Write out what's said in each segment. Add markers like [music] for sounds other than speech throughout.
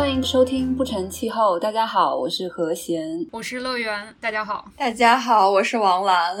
欢迎收听不成气候。大家好，我是何贤，我是乐园。大家好，大家好，我是王兰。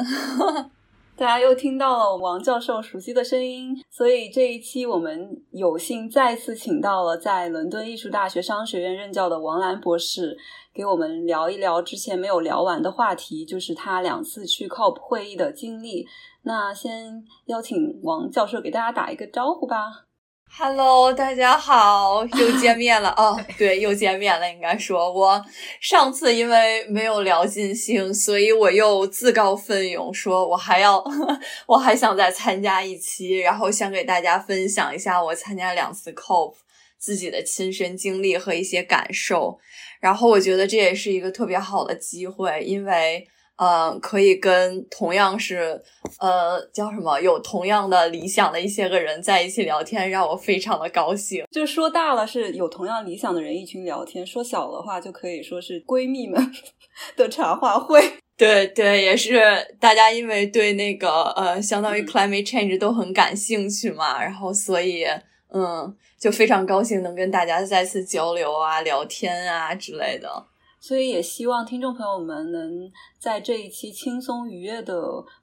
[laughs] 大家又听到了王教授熟悉的声音，所以这一期我们有幸再次请到了在伦敦艺术大学商学院任教的王兰博士，给我们聊一聊之前没有聊完的话题，就是他两次去 COP 会议的经历。那先邀请王教授给大家打一个招呼吧。Hello，大家好，又见面了哦。[laughs] 对，又见面了。应该说，我上次因为没有聊尽兴，所以我又自告奋勇说，我还要，[laughs] 我还想再参加一期，然后想给大家分享一下我参加两次 COP 自己的亲身经历和一些感受。然后我觉得这也是一个特别好的机会，因为。嗯，可以跟同样是，呃，叫什么，有同样的理想的一些个人在一起聊天，让我非常的高兴。就说大了是有同样理想的人一群聊天，说小的话就可以说是闺蜜们 [laughs] 的茶话会。[laughs] 对对，也是大家因为对那个呃，相当于 climate change 都很感兴趣嘛，然后所以嗯，就非常高兴能跟大家再次交流啊、聊天啊之类的。所以也希望听众朋友们能在这一期轻松愉悦的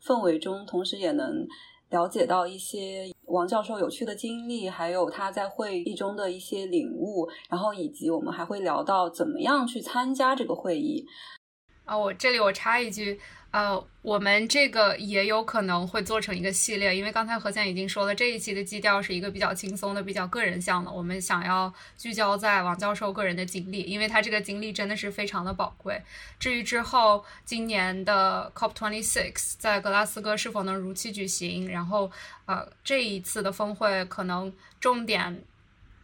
氛围中，同时也能了解到一些王教授有趣的经历，还有他在会议中的一些领悟，然后以及我们还会聊到怎么样去参加这个会议。啊，我这里我插一句。呃，我们这个也有可能会做成一个系列，因为刚才何倩已经说了，这一期的基调是一个比较轻松的、比较个人向的。我们想要聚焦在王教授个人的经历，因为他这个经历真的是非常的宝贵。至于之后今年的 COP26 在格拉斯哥是否能如期举行，然后呃，这一次的峰会可能重点。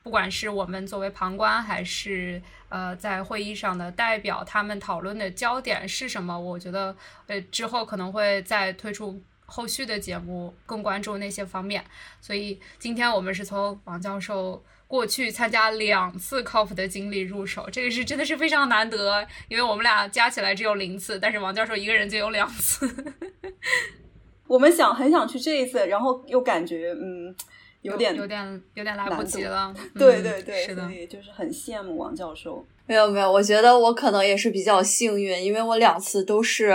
不管是我们作为旁观，还是呃在会议上的代表，他们讨论的焦点是什么？我觉得呃之后可能会再推出后续的节目，更关注那些方面。所以今天我们是从王教授过去参加两次 COP 的经历入手，这个是真的是非常难得，因为我们俩加起来只有零次，但是王教授一个人就有两次。[laughs] 我们想很想去这一次，然后又感觉嗯。有点有点有点来不及了，[laughs] 对对对，是的，就是很羡慕王教授。没有没有，我觉得我可能也是比较幸运，因为我两次都是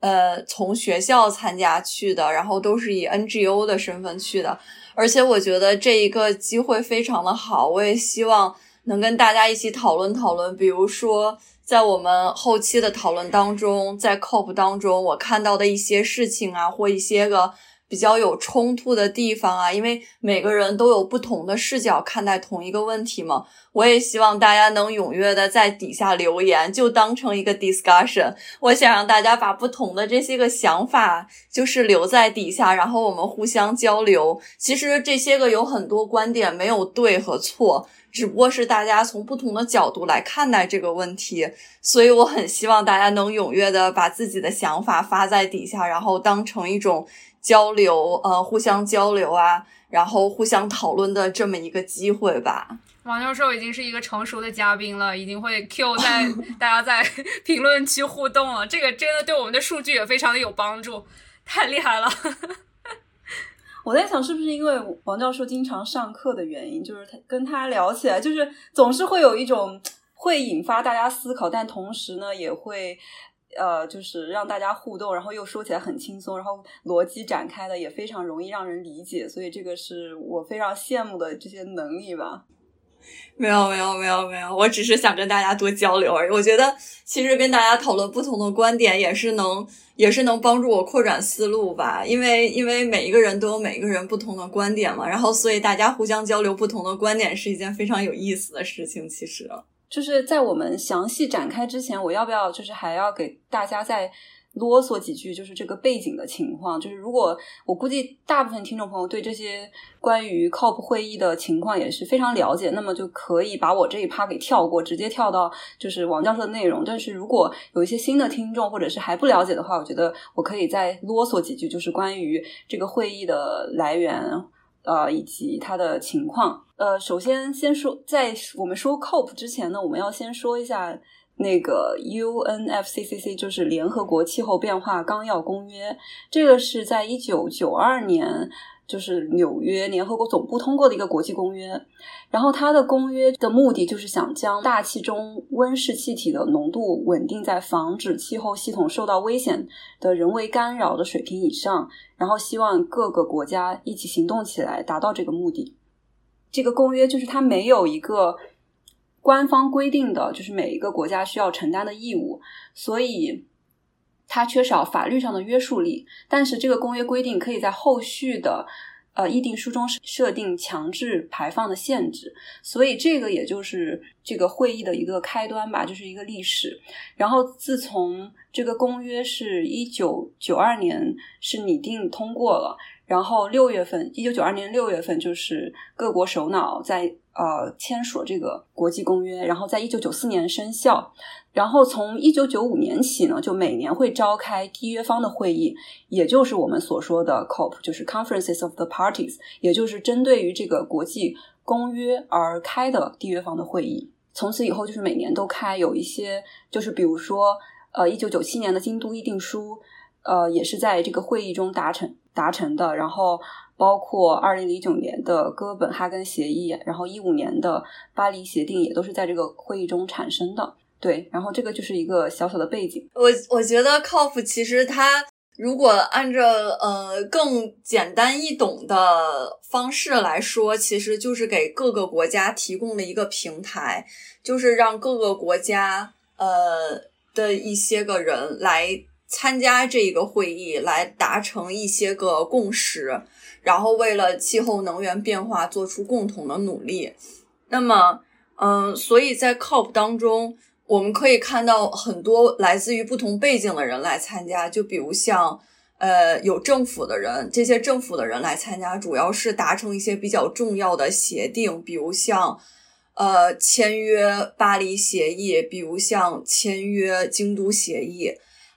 呃从学校参加去的，然后都是以 NGO 的身份去的，而且我觉得这一个机会非常的好，我也希望能跟大家一起讨论讨论，比如说在我们后期的讨论当中，在 COP 当中我看到的一些事情啊，或一些个。比较有冲突的地方啊，因为每个人都有不同的视角看待同一个问题嘛。我也希望大家能踊跃的在底下留言，就当成一个 discussion。我想让大家把不同的这些个想法，就是留在底下，然后我们互相交流。其实这些个有很多观点没有对和错，只不过是大家从不同的角度来看待这个问题。所以我很希望大家能踊跃的把自己的想法发在底下，然后当成一种。交流，呃，互相交流啊，然后互相讨论的这么一个机会吧。王教授已经是一个成熟的嘉宾了，已经会 Q 在 [laughs] 大家在评论区互动了，这个真的对我们的数据也非常的有帮助，太厉害了。[laughs] 我在想，是不是因为王教授经常上课的原因，就是他跟他聊起来，就是总是会有一种会引发大家思考，但同时呢，也会。呃，就是让大家互动，然后又说起来很轻松，然后逻辑展开的也非常容易让人理解，所以这个是我非常羡慕的这些能力吧。没有，没有，没有，没有，我只是想跟大家多交流而已。我觉得其实跟大家讨论不同的观点，也是能，也是能帮助我扩展思路吧。因为，因为每一个人都有每个人不同的观点嘛，然后所以大家互相交流不同的观点是一件非常有意思的事情。其实。就是在我们详细展开之前，我要不要就是还要给大家再啰嗦几句，就是这个背景的情况。就是如果我估计大部分听众朋友对这些关于 COP 会议的情况也是非常了解，那么就可以把我这一趴给跳过，直接跳到就是王教授的内容。但是如果有一些新的听众或者是还不了解的话，我觉得我可以再啰嗦几句，就是关于这个会议的来源。呃，以及它的情况。呃，首先先说，在我们说 COP 之前呢，我们要先说一下那个 UNFCCC，就是联合国气候变化纲要公约。这个是在一九九二年。就是纽约联合国总部通过的一个国际公约。然后它的公约的目的就是想将大气中温室气体的浓度稳定在防止气候系统受到危险的人为干扰的水平以上，然后希望各个国家一起行动起来，达到这个目的。这个公约就是它没有一个官方规定的，就是每一个国家需要承担的义务，所以它缺少法律上的约束力。但是这个公约规定可以在后续的。呃，议定书中设定强制排放的限制，所以这个也就是这个会议的一个开端吧，就是一个历史。然后自从这个公约是一九九二年是拟定通过了，然后六月份，一九九二年六月份就是各国首脑在。呃，签署这个国际公约，然后在一九九四年生效。然后从一九九五年起呢，就每年会召开缔约方的会议，也就是我们所说的 COP，就是 Conferences of the Parties，也就是针对于这个国际公约而开的缔约方的会议。从此以后，就是每年都开，有一些就是比如说，呃，一九九七年的京都议定书，呃，也是在这个会议中达成达成的。然后。包括二零零九年的哥本哈根协议，然后一五年的巴黎协定也都是在这个会议中产生的。对，然后这个就是一个小小的背景。我我觉得 COP 其实它如果按照呃更简单易懂的方式来说，其实就是给各个国家提供了一个平台，就是让各个国家呃的一些个人来参加这一个会议，来达成一些个共识。然后为了气候能源变化做出共同的努力，那么，嗯，所以在 COP 当中，我们可以看到很多来自于不同背景的人来参加。就比如像，呃，有政府的人，这些政府的人来参加，主要是达成一些比较重要的协定，比如像，呃，签约巴黎协议，比如像签约京都协议，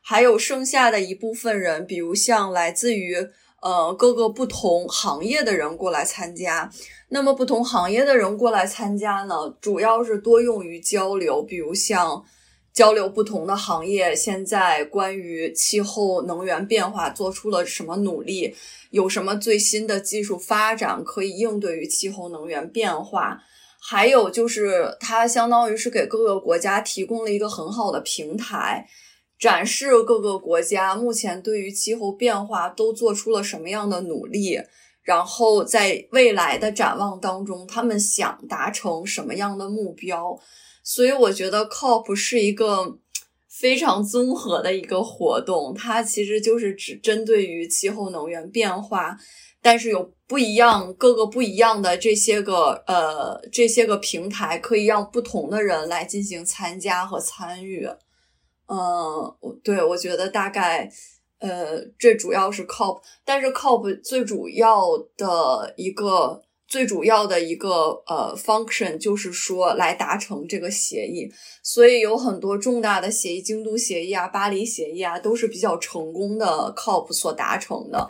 还有剩下的一部分人，比如像来自于。呃，各个不同行业的人过来参加，那么不同行业的人过来参加呢，主要是多用于交流，比如像交流不同的行业现在关于气候能源变化做出了什么努力，有什么最新的技术发展可以应对于气候能源变化，还有就是它相当于是给各个国家提供了一个很好的平台。展示各个国家目前对于气候变化都做出了什么样的努力，然后在未来的展望当中，他们想达成什么样的目标？所以我觉得 COP 是一个非常综合的一个活动，它其实就是只针对于气候能源变化，但是有不一样各个不一样的这些个呃这些个平台，可以让不同的人来进行参加和参与。嗯，对，我觉得大概，呃，这主要是 COP，但是 COP 最主要的一个最主要的一个呃 function 就是说来达成这个协议，所以有很多重大的协议，京都协议啊、巴黎协议啊，都是比较成功的 COP 所达成的。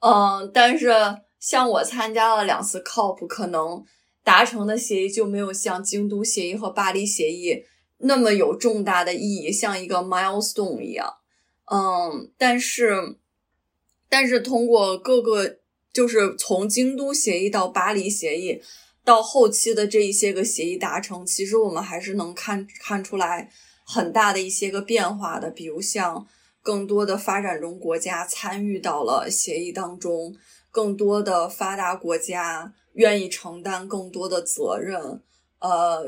嗯，但是像我参加了两次 COP，可能达成的协议就没有像京都协议和巴黎协议。那么有重大的意义，像一个 milestone 一样，嗯，但是，但是通过各个，就是从京都协议到巴黎协议，到后期的这一些个协议达成，其实我们还是能看看出来很大的一些个变化的，比如像更多的发展中国家参与到了协议当中，更多的发达国家愿意承担更多的责任，呃，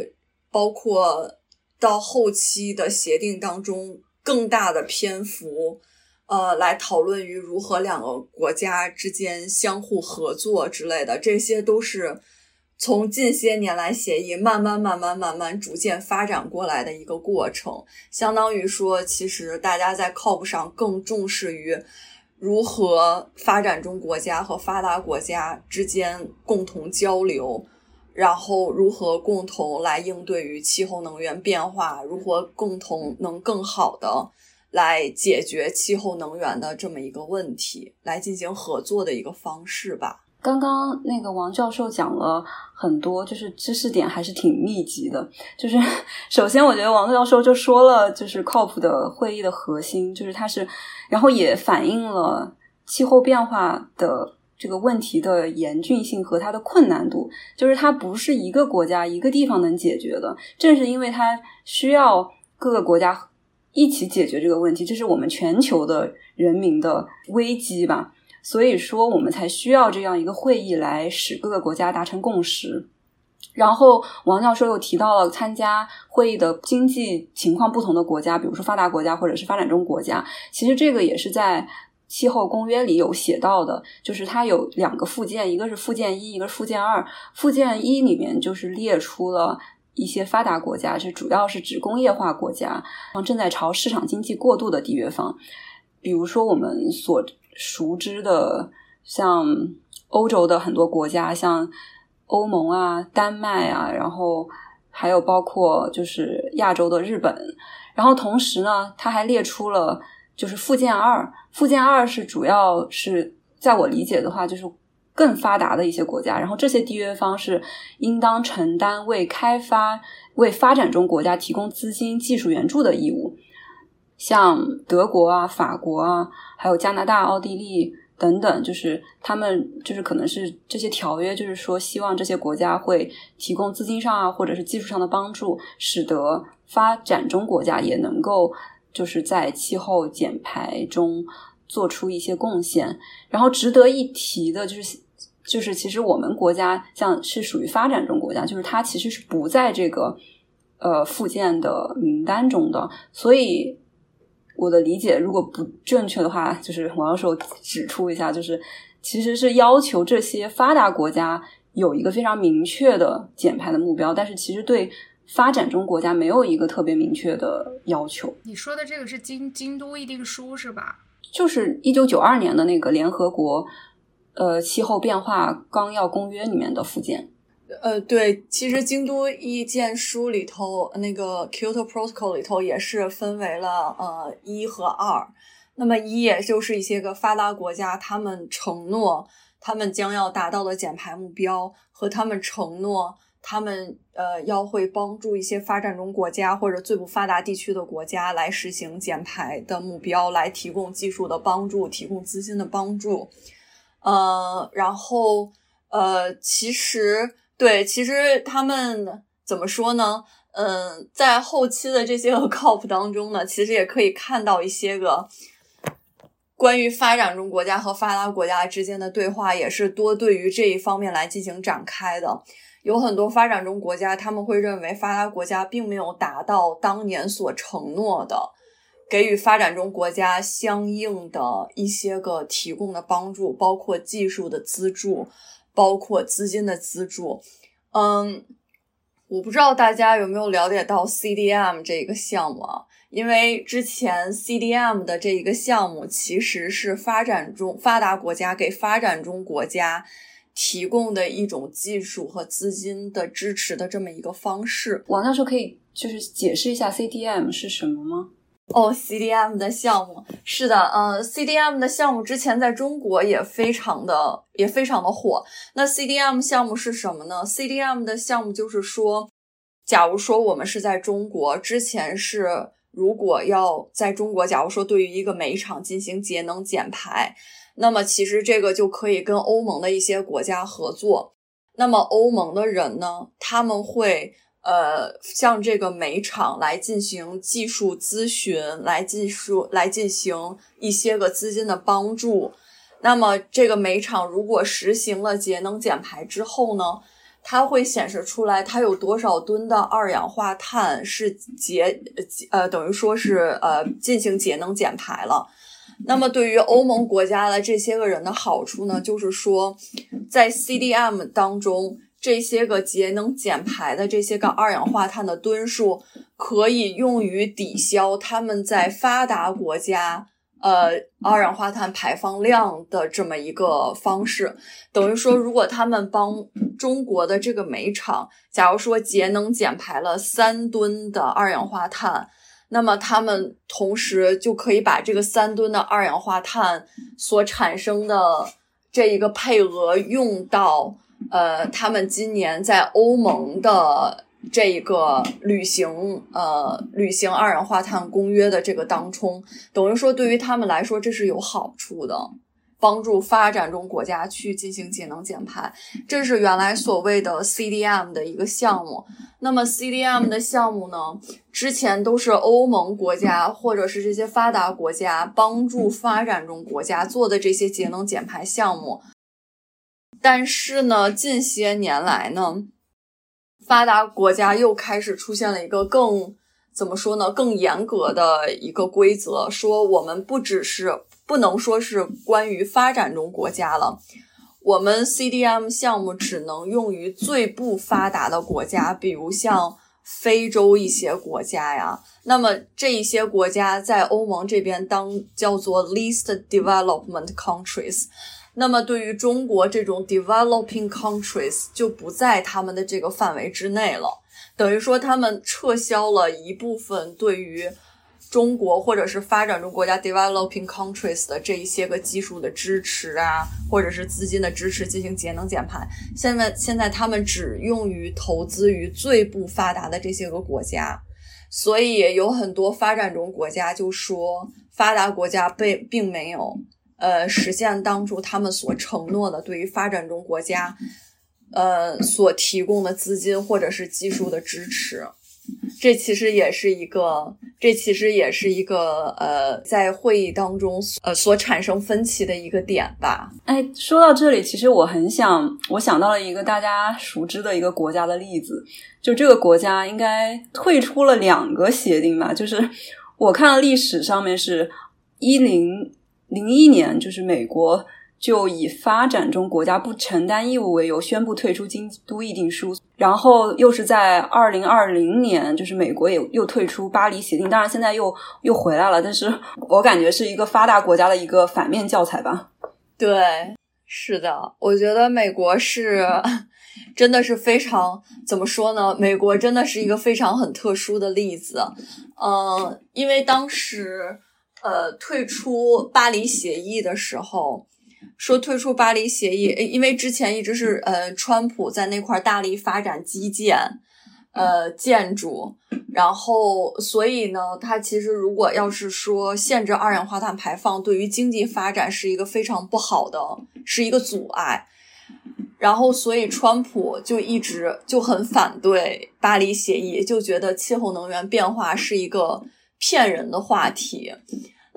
包括。到后期的协定当中，更大的篇幅，呃，来讨论于如何两个国家之间相互合作之类的，这些都是从近些年来协议慢慢、慢慢、慢慢逐渐发展过来的一个过程。相当于说，其实大家在 COP 上更重视于如何发展中国家和发达国家之间共同交流。然后如何共同来应对于气候能源变化？如何共同能更好的来解决气候能源的这么一个问题，来进行合作的一个方式吧。刚刚那个王教授讲了很多，就是知识点还是挺密集的。就是 [laughs] 首先，我觉得王教授就说了，就是 COP 的会议的核心，就是它是，然后也反映了气候变化的。这个问题的严峻性和它的困难度，就是它不是一个国家一个地方能解决的。正是因为它需要各个国家一起解决这个问题，这是我们全球的人民的危机吧。所以说，我们才需要这样一个会议来使各个国家达成共识。然后，王教授又提到了参加会议的经济情况不同的国家，比如说发达国家或者是发展中国家。其实这个也是在气候公约里有写到的，就是它有两个附件，一个是附件一，一个是附件二。附件一里面就是列出了一些发达国家，这主要是指工业化国家，正在朝市场经济过渡的缔约方，比如说我们所。熟知的，像欧洲的很多国家，像欧盟啊、丹麦啊，然后还有包括就是亚洲的日本，然后同时呢，他还列出了就是附件二，附件二是主要是在我理解的话，就是更发达的一些国家，然后这些缔约方是应当承担为开发、为发展中国家提供资金、技术援助的义务。像德国啊、法国啊，还有加拿大、奥地利等等，就是他们就是可能是这些条约，就是说希望这些国家会提供资金上啊，或者是技术上的帮助，使得发展中国家也能够就是在气候减排中做出一些贡献。然后值得一提的就是，就是其实我们国家像是属于发展中国家，就是它其实是不在这个呃附件的名单中的，所以。我的理解如果不正确的话，就是王教授指出一下，就是其实是要求这些发达国家有一个非常明确的减排的目标，但是其实对发展中国家没有一个特别明确的要求。你说的这个是京京都议定书是吧？就是一九九二年的那个联合国呃气候变化纲要公约里面的附件。呃，对，其实京都意见书里头那个 Kyoto Protocol 里头也是分为了呃一和二。那么一也就是一些个发达国家，他们承诺他们将要达到的减排目标，和他们承诺他们呃要会帮助一些发展中国家或者最不发达地区的国家来实行减排的目标，来提供技术的帮助，提供资金的帮助。呃，然后呃，其实。对，其实他们怎么说呢？嗯，在后期的这些个 [laughs] COP 当中呢，其实也可以看到一些个关于发展中国家和发达国家之间的对话，也是多对于这一方面来进行展开的。有很多发展中国家，他们会认为发达国家并没有达到当年所承诺的，给予发展中国家相应的一些个提供的帮助，包括技术的资助。包括资金的资助，嗯，我不知道大家有没有了解到 CDM 这个项目啊？因为之前 CDM 的这一个项目其实是发展中发达国家给发展中国家提供的一种技术和资金的支持的这么一个方式。王教授可以就是解释一下 CDM 是什么吗？哦，CDM 的项目是的，呃，CDM 的项目之前在中国也非常的也非常的火。那 CDM 项目是什么呢？CDM 的项目就是说，假如说我们是在中国，之前是如果要在中国，假如说对于一个煤厂进行节能减排，那么其实这个就可以跟欧盟的一些国家合作。那么欧盟的人呢，他们会。呃，向这个煤厂来进行技术咨询，来技术来进行一些个资金的帮助。那么，这个煤厂如果实行了节能减排之后呢，它会显示出来它有多少吨的二氧化碳是节呃，等于说是呃进行节能减排了。那么，对于欧盟国家的这些个人的好处呢，就是说，在 CDM 当中。这些个节能减排的这些个二氧化碳的吨数，可以用于抵消他们在发达国家呃二氧化碳排放量的这么一个方式。等于说，如果他们帮中国的这个煤厂，假如说节能减排了三吨的二氧化碳，那么他们同时就可以把这个三吨的二氧化碳所产生的这一个配额用到。呃，他们今年在欧盟的这一个旅行呃旅行二氧化碳公约的这个当中，等于说对于他们来说这是有好处的。帮助发展中国家去进行节能减排，这是原来所谓的 CDM 的一个项目。那么 CDM 的项目呢，之前都是欧盟国家或者是这些发达国家帮助发展中国家做的这些节能减排项目。但是呢，近些年来呢，发达国家又开始出现了一个更怎么说呢？更严格的一个规则，说我们不只是不能说是关于发展中国家了，我们 CDM 项目只能用于最不发达的国家，比如像非洲一些国家呀。那么这一些国家在欧盟这边当叫做 least development countries。那么，对于中国这种 developing countries 就不在他们的这个范围之内了。等于说，他们撤销了一部分对于中国或者是发展中国家 developing countries 的这一些个技术的支持啊，或者是资金的支持，进行节能减排。现在，现在他们只用于投资于最不发达的这些个国家。所以，有很多发展中国家就说，发达国家被并没有。呃，实现当初他们所承诺的对于发展中国家，呃所提供的资金或者是技术的支持，这其实也是一个，这其实也是一个呃，在会议当中呃所产生分歧的一个点吧。哎，说到这里，其实我很想，我想到了一个大家熟知的一个国家的例子，就这个国家应该退出了两个协定吧，就是我看了历史上面是一零。零一年，就是美国就以发展中国家不承担义务为由，宣布退出京都议定书。然后又是在二零二零年，就是美国也又退出巴黎协定。当然，现在又又回来了。但是我感觉是一个发达国家的一个反面教材吧。对，是的，我觉得美国是 [laughs] 真的是非常怎么说呢？美国真的是一个非常很特殊的例子。嗯，因为当时。呃，退出巴黎协议的时候，说退出巴黎协议，因为之前一直是呃，川普在那块大力发展基建，呃，建筑，然后所以呢，他其实如果要是说限制二氧化碳排放，对于经济发展是一个非常不好的，是一个阻碍，然后所以川普就一直就很反对巴黎协议，就觉得气候能源变化是一个。骗人的话题，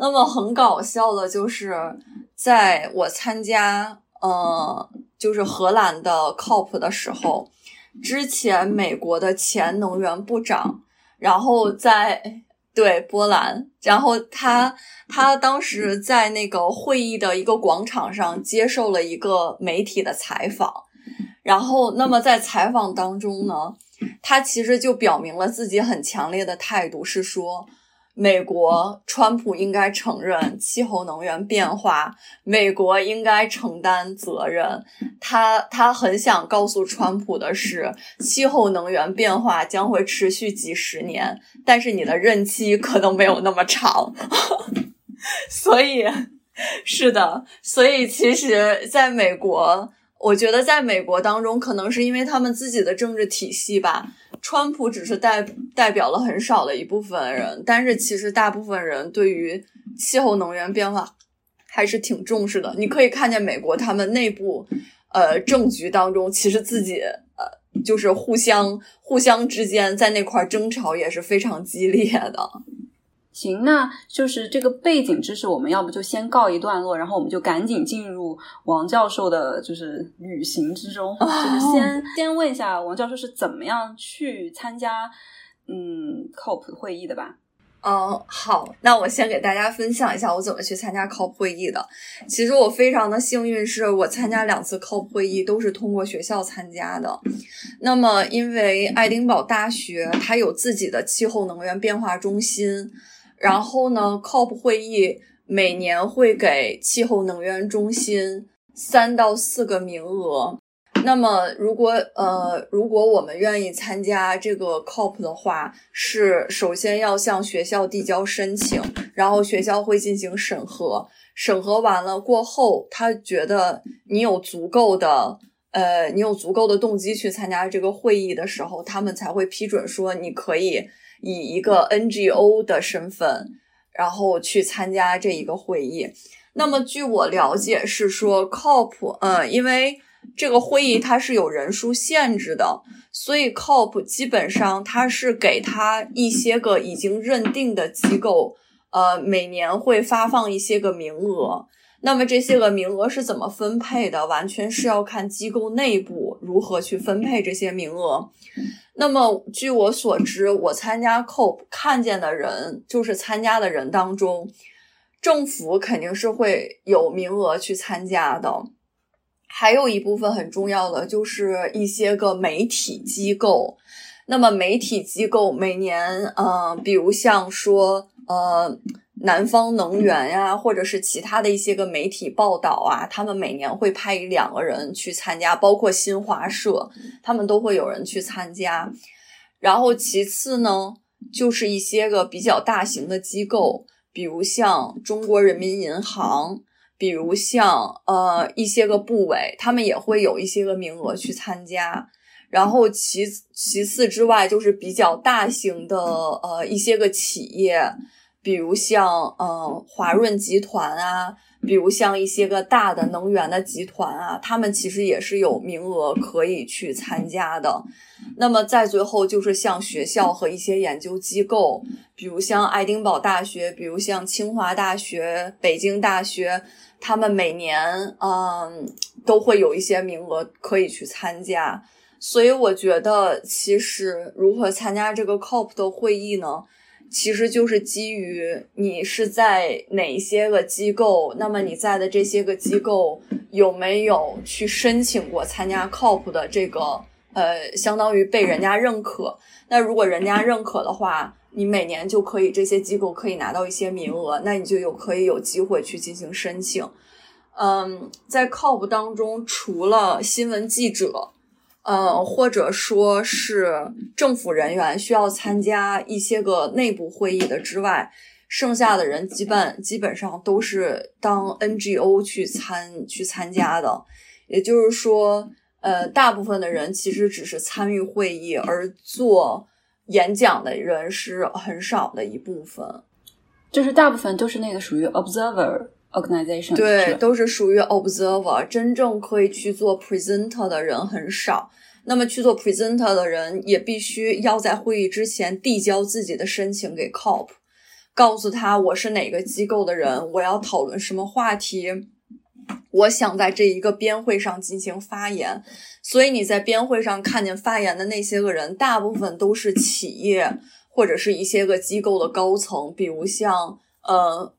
那么很搞笑的就是，在我参加呃，就是荷兰的 COP 的时候，之前美国的前能源部长，然后在对波兰，然后他他当时在那个会议的一个广场上接受了一个媒体的采访，然后那么在采访当中呢，他其实就表明了自己很强烈的态度，是说。美国川普应该承认气候能源变化，美国应该承担责任。他他很想告诉川普的是，气候能源变化将会持续几十年，但是你的任期可能没有那么长。[laughs] 所以，是的，所以其实在美国，我觉得在美国当中，可能是因为他们自己的政治体系吧。川普只是代代表了很少的一部分人，但是其实大部分人对于气候能源变化还是挺重视的。你可以看见美国他们内部，呃，政局当中，其实自己呃，就是互相互相之间在那块争吵也是非常激烈的。行，那就是这个背景知识，我们要不就先告一段落，然后我们就赶紧进入王教授的，就是旅行之中。就是先先问一下王教授是怎么样去参加嗯 COP 会议的吧？嗯，好，那我先给大家分享一下我怎么去参加 COP 会议的。其实我非常的幸运，是我参加两次 COP 会议都是通过学校参加的。那么，因为爱丁堡大学它有自己的气候能源变化中心。然后呢，COP 会议每年会给气候能源中心三到四个名额。那么，如果呃，如果我们愿意参加这个 COP 的话，是首先要向学校递交申请，然后学校会进行审核。审核完了过后，他觉得你有足够的呃，你有足够的动机去参加这个会议的时候，他们才会批准说你可以。以一个 NGO 的身份，然后去参加这一个会议。那么据我了解是说，COP，嗯，因为这个会议它是有人数限制的，所以 COP 基本上它是给他一些个已经认定的机构，呃，每年会发放一些个名额。那么这些个名额是怎么分配的？完全是要看机构内部如何去分配这些名额。那么据我所知，我参加 COP 看见的人，就是参加的人当中，政府肯定是会有名额去参加的。还有一部分很重要的，就是一些个媒体机构。那么媒体机构每年，嗯，比如像说，呃。南方能源呀，或者是其他的一些个媒体报道啊，他们每年会派一两个人去参加，包括新华社，他们都会有人去参加。然后其次呢，就是一些个比较大型的机构，比如像中国人民银行，比如像呃一些个部委，他们也会有一些个名额去参加。然后其其次之外，就是比较大型的呃一些个企业。比如像嗯华润集团啊，比如像一些个大的能源的集团啊，他们其实也是有名额可以去参加的。那么在最后就是像学校和一些研究机构，比如像爱丁堡大学，比如像清华大学、北京大学，他们每年嗯都会有一些名额可以去参加。所以我觉得，其实如何参加这个 COP 的会议呢？其实就是基于你是在哪些个机构，那么你在的这些个机构有没有去申请过参加 COP 的这个呃，相当于被人家认可。那如果人家认可的话，你每年就可以这些机构可以拿到一些名额，那你就有可以有机会去进行申请。嗯，在 COP 当中，除了新闻记者。呃，或者说是政府人员需要参加一些个内部会议的之外，剩下的人基本基本上都是当 NGO 去参去参加的。也就是说，呃，大部分的人其实只是参与会议，而做演讲的人是很少的一部分。就是大部分都是那个属于 observer。Organization 对，都是属于 observer，真正可以去做 presenter 的人很少。那么去做 presenter 的人也必须要在会议之前递交自己的申请给 COP，告诉他我是哪个机构的人，我要讨论什么话题，我想在这一个编会上进行发言。所以你在编会上看见发言的那些个人，大部分都是企业或者是一些个机构的高层，比如像呃。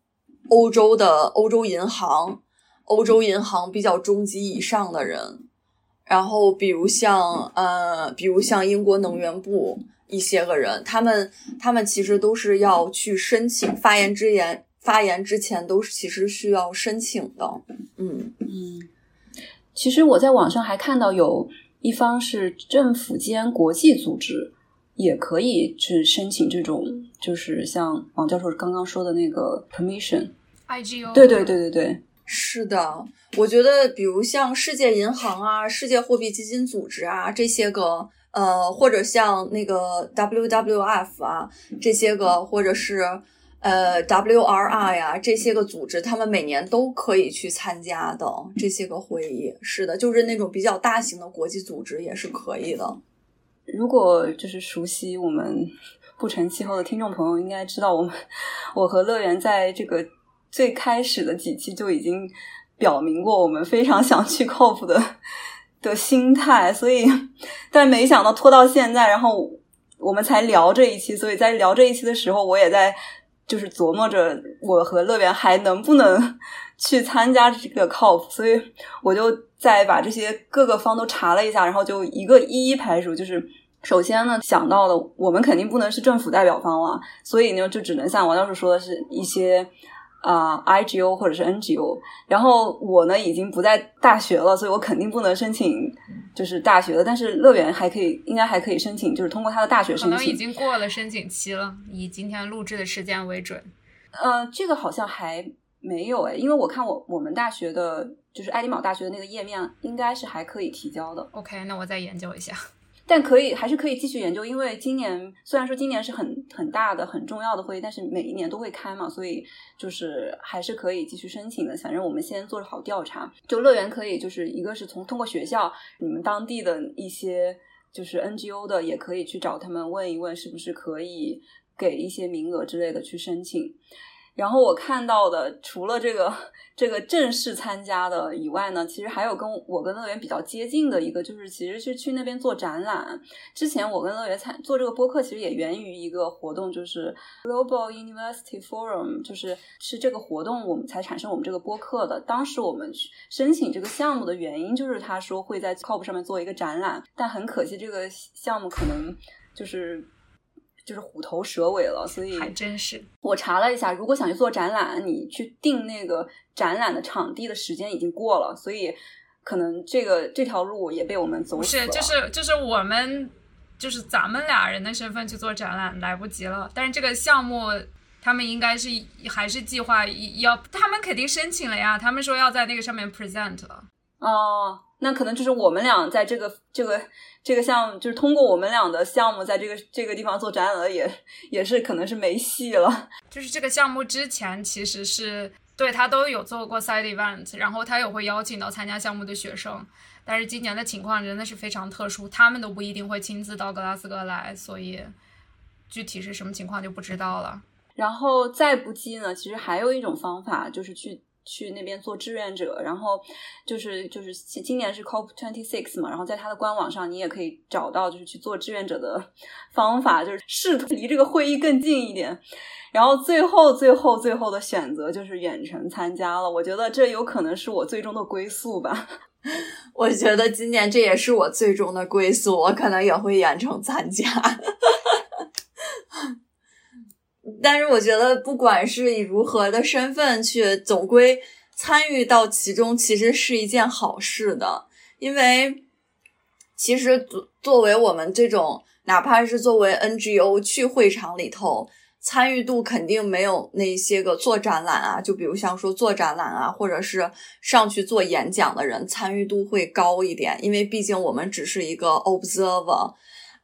欧洲的欧洲银行，欧洲银行比较中级以上的人，然后比如像呃，比如像英国能源部一些个人，他们他们其实都是要去申请发言之言，发言之前都是其实需要申请的。嗯嗯，其实我在网上还看到有一方是政府间国际组织。也可以去申请这种，就是像王教授刚刚说的那个 permission，IGO，对对对对对，是的，我觉得比如像世界银行啊、世界货币基金组织啊这些个，呃，或者像那个 WWF 啊这些个，或者是呃 WRI 啊这些个组织，他们每年都可以去参加的这些个会议。是的，就是那种比较大型的国际组织也是可以的。如果就是熟悉我们不成气候的听众朋友，应该知道我们我和乐园在这个最开始的几期就已经表明过我们非常想去 COP 的的心态，所以但没想到拖到现在，然后我们才聊这一期。所以在聊这一期的时候，我也在就是琢磨着我和乐园还能不能去参加这个 COP，所以我就。再把这些各个方都查了一下，然后就一个一一排除。就是首先呢，想到的我们肯定不能是政府代表方了，所以呢，就只能像王教授说的是一些啊 IGO 或者是 NGO。然后我呢已经不在大学了，所以我肯定不能申请就是大学的。但是乐园还可以，应该还可以申请，就是通过他的大学申请。可能已经过了申请期了，以今天录制的时间为准。呃，这个好像还没有哎，因为我看我我们大学的。就是爱丁堡大学的那个页面应该是还可以提交的。OK，那我再研究一下。[laughs] 但可以还是可以继续研究，因为今年虽然说今年是很很大的、很重要的会议，但是每一年都会开嘛，所以就是还是可以继续申请的。反正我们先做好调查，就乐园可以就是一个是从通过学校，你们当地的一些就是 NGO 的也可以去找他们问一问，是不是可以给一些名额之类的去申请。然后我看到的，除了这个这个正式参加的以外呢，其实还有跟我跟乐园比较接近的一个，就是其实是去那边做展览。之前我跟乐园参做这个播客，其实也源于一个活动，就是 Global University Forum，就是是这个活动我们才产生我们这个播客的。当时我们申请这个项目的原因，就是他说会在 COP 上面做一个展览，但很可惜这个项目可能就是。就是虎头蛇尾了，所以还真是。我查了一下，如果想去做展览，你去定那个展览的场地的时间已经过了，所以可能这个这条路也被我们走死了。是，就是就是我们就是咱们俩人的身份去做展览来不及了。但是这个项目他们应该是还是计划要，他们肯定申请了呀。他们说要在那个上面 present 了。哦，那可能就是我们俩在这个这个这个项目，就是通过我们俩的项目，在这个这个地方做展览了，也也是可能是没戏了。[laughs] 就是这个项目之前其实是对他都有做过 side event，然后他也会邀请到参加项目的学生，但是今年的情况真的是非常特殊，他们都不一定会亲自到格拉斯哥来，所以具体是什么情况就不知道了。然后再不济呢，其实还有一种方法，就是去。去那边做志愿者，然后就是就是今年是 COP twenty six 嘛，然后在他的官网上你也可以找到就是去做志愿者的 [laughs] 方法，就是试图离这个会议更近一点。然后最后最后最后的选择就是远程参加了，我觉得这有可能是我最终的归宿吧。[laughs] 我觉得今年这也是我最终的归宿，我可能也会远程参加。但是我觉得，不管是以如何的身份去，总归参与到其中，其实是一件好事的。因为其实作作为我们这种，哪怕是作为 NGO 去会场里头，参与度肯定没有那些个做展览啊，就比如像说做展览啊，或者是上去做演讲的人，参与度会高一点。因为毕竟我们只是一个 observer，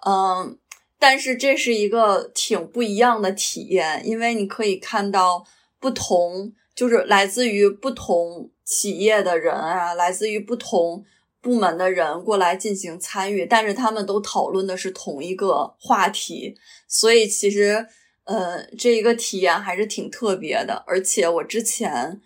嗯。但是这是一个挺不一样的体验，因为你可以看到不同，就是来自于不同企业的人啊，来自于不同部门的人过来进行参与，但是他们都讨论的是同一个话题，所以其实，呃，这一个体验还是挺特别的。而且我之前，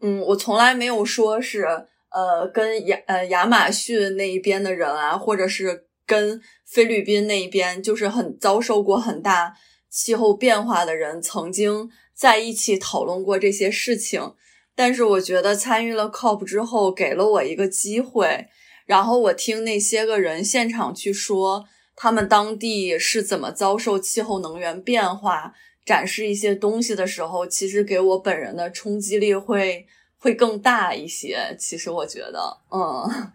嗯，我从来没有说是，呃，跟亚呃亚马逊那一边的人啊，或者是。跟菲律宾那边就是很遭受过很大气候变化的人，曾经在一起讨论过这些事情。但是我觉得参与了 COP 之后，给了我一个机会，然后我听那些个人现场去说他们当地是怎么遭受气候能源变化，展示一些东西的时候，其实给我本人的冲击力会会更大一些。其实我觉得，嗯。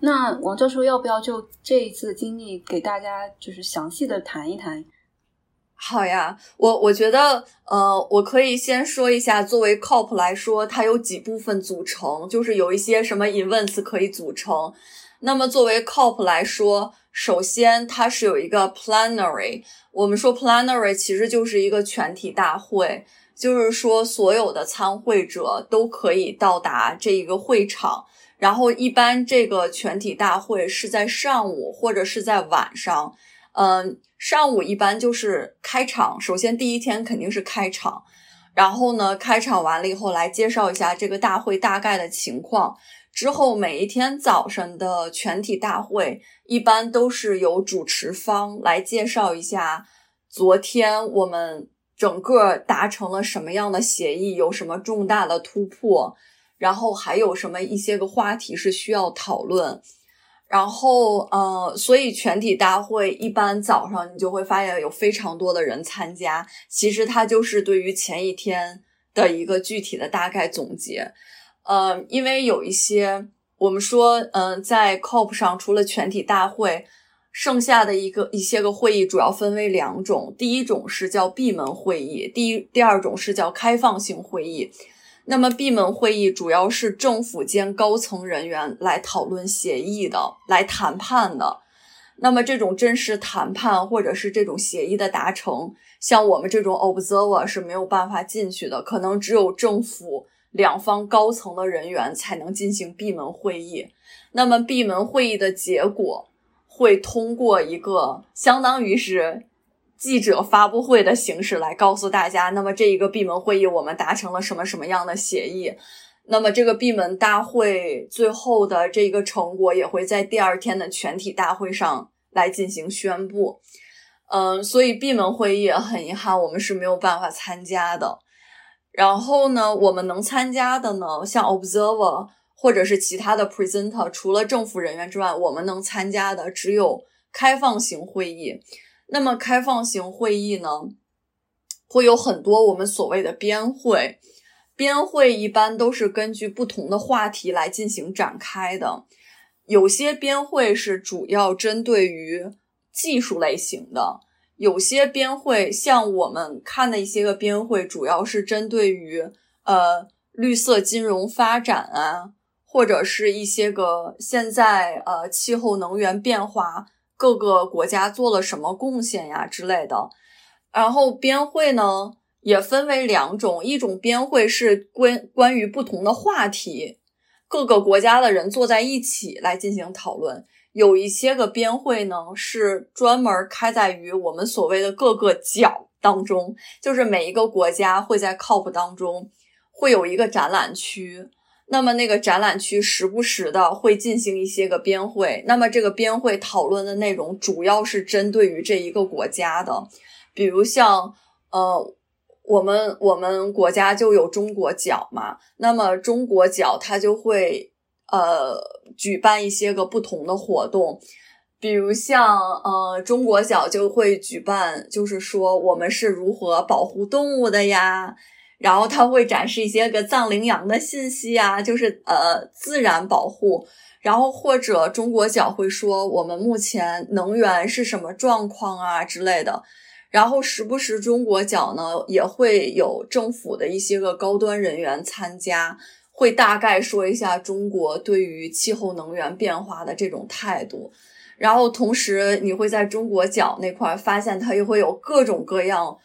那王教授要不要就这一次的经历给大家就是详细的谈一谈？好呀，我我觉得，呃，我可以先说一下，作为 COP 来说，它有几部分组成，就是有一些什么 events 可以组成。那么作为 COP 来说，首先它是有一个 plenary，我们说 plenary 其实就是一个全体大会，就是说所有的参会者都可以到达这一个会场。然后，一般这个全体大会是在上午或者是在晚上。嗯，上午一般就是开场，首先第一天肯定是开场，然后呢，开场完了以后来介绍一下这个大会大概的情况。之后每一天早上的全体大会，一般都是由主持方来介绍一下昨天我们整个达成了什么样的协议，有什么重大的突破。然后还有什么一些个话题是需要讨论，然后呃，所以全体大会一般早上你就会发现有非常多的人参加。其实它就是对于前一天的一个具体的大概总结。呃，因为有一些我们说，嗯，在 COP 上除了全体大会，剩下的一个一些个会议主要分为两种，第一种是叫闭门会议，第一第二种是叫开放性会议。那么闭门会议主要是政府间高层人员来讨论协议的，来谈判的。那么这种真实谈判或者是这种协议的达成，像我们这种 observer 是没有办法进去的，可能只有政府两方高层的人员才能进行闭门会议。那么闭门会议的结果会通过一个相当于是记者发布会的形式来告诉大家，那么这一个闭门会议我们达成了什么什么样的协议。那么这个闭门大会最后的这个成果也会在第二天的全体大会上来进行宣布。嗯，所以闭门会议很遗憾，我们是没有办法参加的。然后呢，我们能参加的呢，像 observer 或者是其他的 presenter，除了政府人员之外，我们能参加的只有开放型会议。那么开放型会议呢，会有很多我们所谓的编会。编会一般都是根据不同的话题来进行展开的，有些编会是主要针对于技术类型的，有些编会像我们看的一些个编会，主要是针对于呃绿色金融发展啊，或者是一些个现在呃气候能源变化各个国家做了什么贡献呀之类的，然后编会呢。也分为两种，一种编会是关关于不同的话题，各个国家的人坐在一起来进行讨论；有一些个编会呢是专门开在于我们所谓的各个角当中，就是每一个国家会在 COP 当中会有一个展览区，那么那个展览区时不时的会进行一些个编会，那么这个编会讨论的内容主要是针对于这一个国家的，比如像呃。我们我们国家就有中国角嘛，那么中国角它就会呃举办一些个不同的活动，比如像呃中国角就会举办，就是说我们是如何保护动物的呀，然后它会展示一些个藏羚羊的信息啊，就是呃自然保护，然后或者中国角会说我们目前能源是什么状况啊之类的。然后时不时中国角呢也会有政府的一些个高端人员参加，会大概说一下中国对于气候能源变化的这种态度。然后同时你会在中国角那块发现它又会有各种各样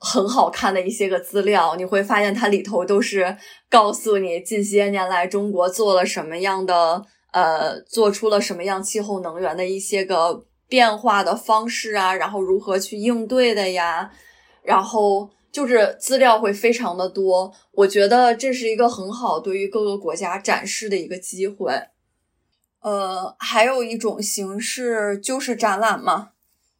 很好看的一些个资料，你会发现它里头都是告诉你近些年来中国做了什么样的呃，做出了什么样气候能源的一些个。变化的方式啊，然后如何去应对的呀？然后就是资料会非常的多，我觉得这是一个很好对于各个国家展示的一个机会。呃，还有一种形式就是展览嘛，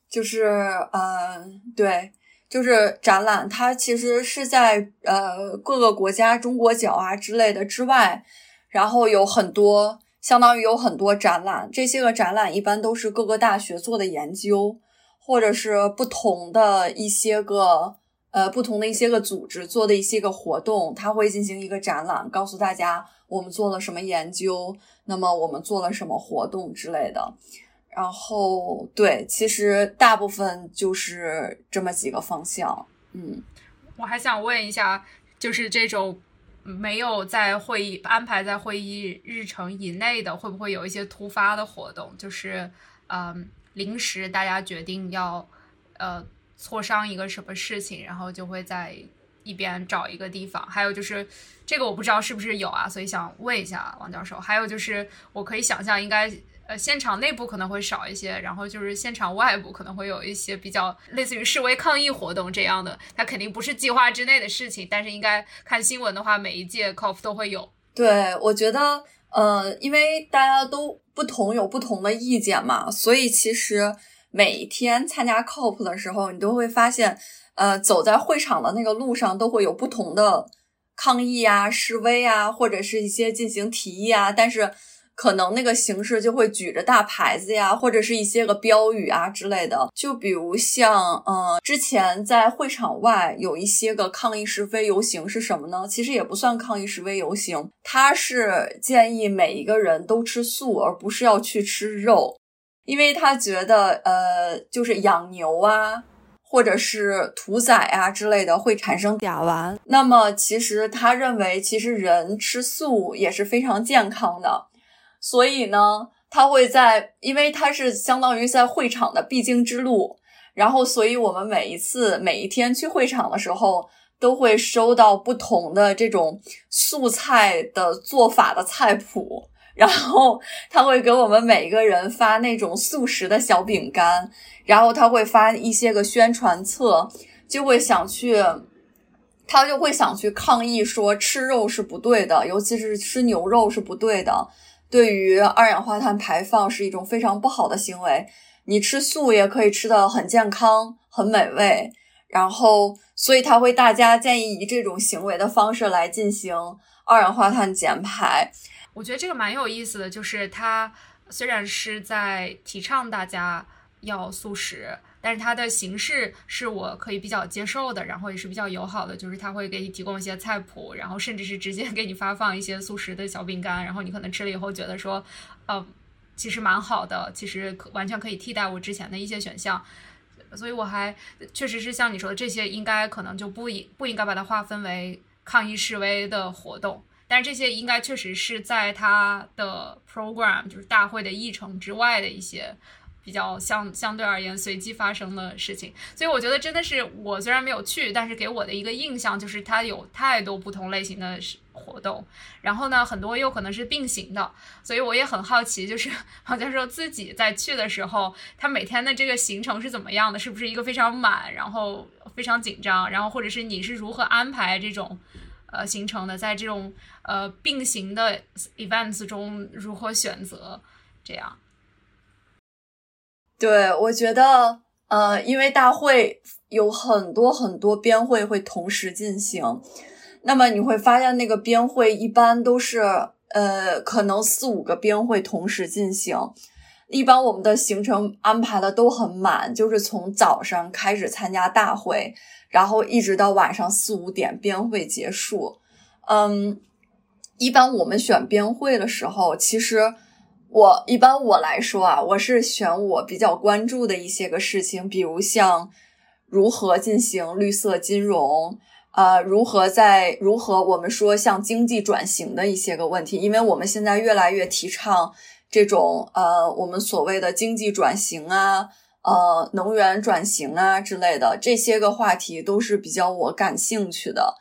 就是呃，对，就是展览，它其实是在呃各个国家中国角啊之类的之外，然后有很多。相当于有很多展览，这些个展览一般都是各个大学做的研究，或者是不同的一些个呃不同的一些个组织做的一些个活动，它会进行一个展览，告诉大家我们做了什么研究，那么我们做了什么活动之类的。然后对，其实大部分就是这么几个方向。嗯，我还想问一下，就是这种。没有在会议安排在会议日程以内的，会不会有一些突发的活动？就是，嗯，临时大家决定要，呃，磋商一个什么事情，然后就会在一边找一个地方。还有就是，这个我不知道是不是有啊，所以想问一下王教授。还有就是，我可以想象应该。呃，现场内部可能会少一些，然后就是现场外部可能会有一些比较类似于示威抗议活动这样的，它肯定不是计划之内的事情，但是应该看新闻的话，每一届 COP 都会有。对，我觉得，呃，因为大家都不同，有不同的意见嘛，所以其实每天参加 COP 的时候，你都会发现，呃，走在会场的那个路上都会有不同的抗议啊、示威啊，或者是一些进行提议啊，但是。可能那个形式就会举着大牌子呀，或者是一些个标语啊之类的。就比如像，呃，之前在会场外有一些个抗议示威游行是什么呢？其实也不算抗议示威游行，它是建议每一个人都吃素，而不是要去吃肉，因为他觉得，呃，就是养牛啊，或者是屠宰啊之类的会产生甲烷。那么其实他认为，其实人吃素也是非常健康的。所以呢，他会在，因为他是相当于在会场的必经之路，然后所以我们每一次每一天去会场的时候，都会收到不同的这种素菜的做法的菜谱，然后他会给我们每一个人发那种素食的小饼干，然后他会发一些个宣传册，就会想去，他就会想去抗议说吃肉是不对的，尤其是吃牛肉是不对的。对于二氧化碳排放是一种非常不好的行为。你吃素也可以吃的很健康、很美味。然后，所以他会大家建议以这种行为的方式来进行二氧化碳减排。我觉得这个蛮有意思的，就是他虽然是在提倡大家要素食。但是它的形式是我可以比较接受的，然后也是比较友好的，就是他会给你提供一些菜谱，然后甚至是直接 [laughs] 给你发放一些素食的小饼干，然后你可能吃了以后觉得说，呃，其实蛮好的，其实可完全可以替代我之前的一些选项，所以我还确实是像你说的，这些应该可能就不应不应该把它划分为抗议示威的活动，但是这些应该确实是在他的 program 就是大会的议程之外的一些。比较相相对而言随机发生的事情，所以我觉得真的是我虽然没有去，但是给我的一个印象就是它有太多不同类型的活动，然后呢很多又可能是并行的，所以我也很好奇，就是黄教授自己在去的时候，他每天的这个行程是怎么样的？是不是一个非常满，然后非常紧张，然后或者是你是如何安排这种呃行程的？在这种呃并行的 events 中如何选择这样？对，我觉得，呃，因为大会有很多很多编会会同时进行，那么你会发现那个编会一般都是，呃，可能四五个编会同时进行。一般我们的行程安排的都很满，就是从早上开始参加大会，然后一直到晚上四五点编会结束。嗯，一般我们选编会的时候，其实。我一般我来说啊，我是选我比较关注的一些个事情，比如像如何进行绿色金融，呃，如何在如何我们说像经济转型的一些个问题，因为我们现在越来越提倡这种呃我们所谓的经济转型啊，呃能源转型啊之类的这些个话题都是比较我感兴趣的。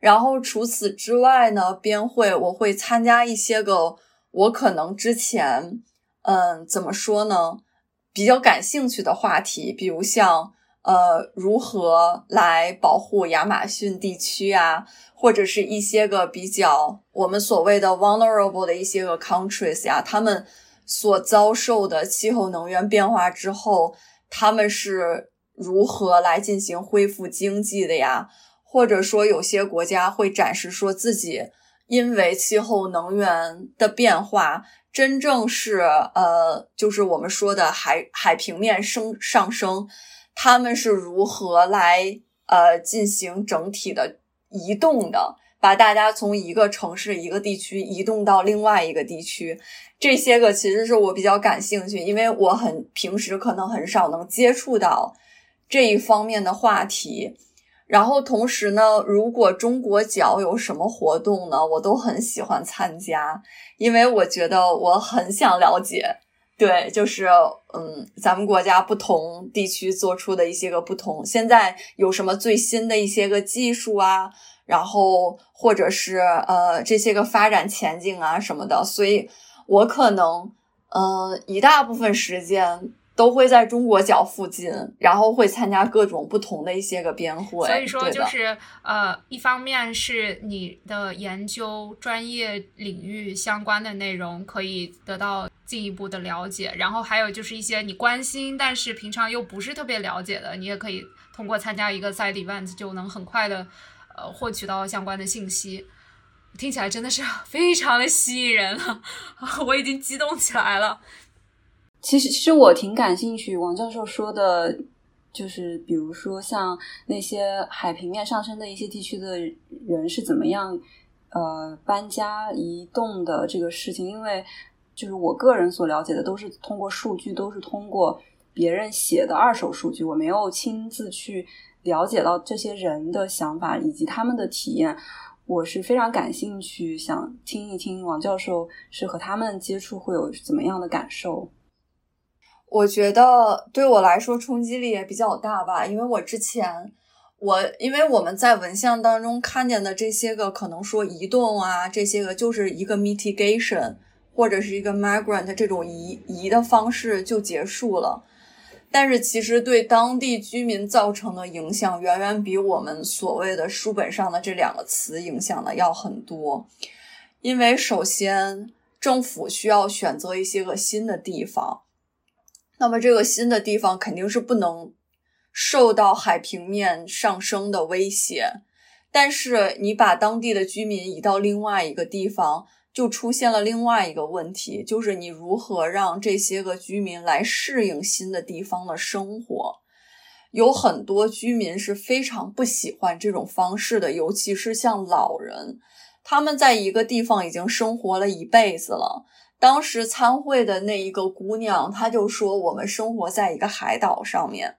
然后除此之外呢，边会我会参加一些个。我可能之前，嗯，怎么说呢？比较感兴趣的话题，比如像呃，如何来保护亚马逊地区啊，或者是一些个比较我们所谓的 vulnerable 的一些个 countries 呀，他们所遭受的气候能源变化之后，他们是如何来进行恢复经济的呀？或者说，有些国家会展示说自己。因为气候能源的变化，真正是呃，就是我们说的海海平面升上升，他们是如何来呃进行整体的移动的，把大家从一个城市一个地区移动到另外一个地区，这些个其实是我比较感兴趣，因为我很平时可能很少能接触到这一方面的话题。然后同时呢，如果中国角有什么活动呢，我都很喜欢参加，因为我觉得我很想了解，对，就是嗯，咱们国家不同地区做出的一些个不同，现在有什么最新的一些个技术啊，然后或者是呃这些个发展前景啊什么的，所以我可能嗯一大部分时间。都会在中国角附近，然后会参加各种不同的一些个编会。所以说，就是呃，一方面是你的研究专业领域相关的内容可以得到进一步的了解，然后还有就是一些你关心但是平常又不是特别了解的，你也可以通过参加一个 side event 就能很快的呃获取到相关的信息。听起来真的是非常的吸引人了，[laughs] 我已经激动起来了。其实，其实我挺感兴趣王教授说的，就是比如说像那些海平面上升的一些地区的人是怎么样呃搬家移动的这个事情，因为就是我个人所了解的都是通过数据，都是通过别人写的二手数据，我没有亲自去了解到这些人的想法以及他们的体验。我是非常感兴趣，想听一听王教授是和他们接触会有怎么样的感受。我觉得对我来说冲击力也比较大吧，因为我之前我因为我们在文献当中看见的这些个可能说移动啊，这些个就是一个 mitigation 或者是一个 migrant 这种移移的方式就结束了，但是其实对当地居民造成的影响远远比我们所谓的书本上的这两个词影响的要很多，因为首先政府需要选择一些个新的地方。那么这个新的地方肯定是不能受到海平面上升的威胁，但是你把当地的居民移到另外一个地方，就出现了另外一个问题，就是你如何让这些个居民来适应新的地方的生活？有很多居民是非常不喜欢这种方式的，尤其是像老人，他们在一个地方已经生活了一辈子了。当时参会的那一个姑娘，她就说：“我们生活在一个海岛上面，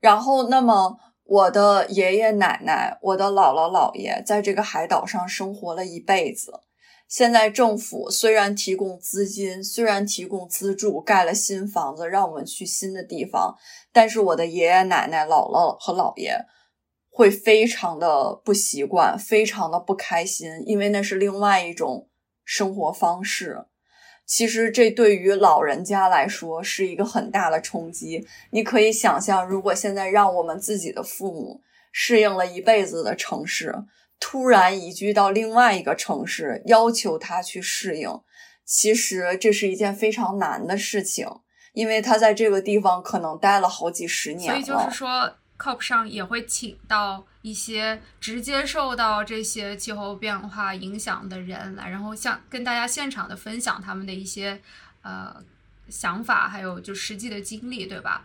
然后，那么我的爷爷奶奶、我的姥姥姥爷在这个海岛上生活了一辈子。现在政府虽然提供资金，虽然提供资助，盖了新房子，让我们去新的地方，但是我的爷爷奶奶、姥姥和姥爷会非常的不习惯，非常的不开心，因为那是另外一种生活方式。”其实这对于老人家来说是一个很大的冲击。你可以想象，如果现在让我们自己的父母适应了一辈子的城市，突然移居到另外一个城市，要求他去适应，其实这是一件非常难的事情，因为他在这个地方可能待了好几十年了。所以就是说。COP 上也会请到一些直接受到这些气候变化影响的人来，然后像跟大家现场的分享他们的一些呃想法，还有就实际的经历，对吧？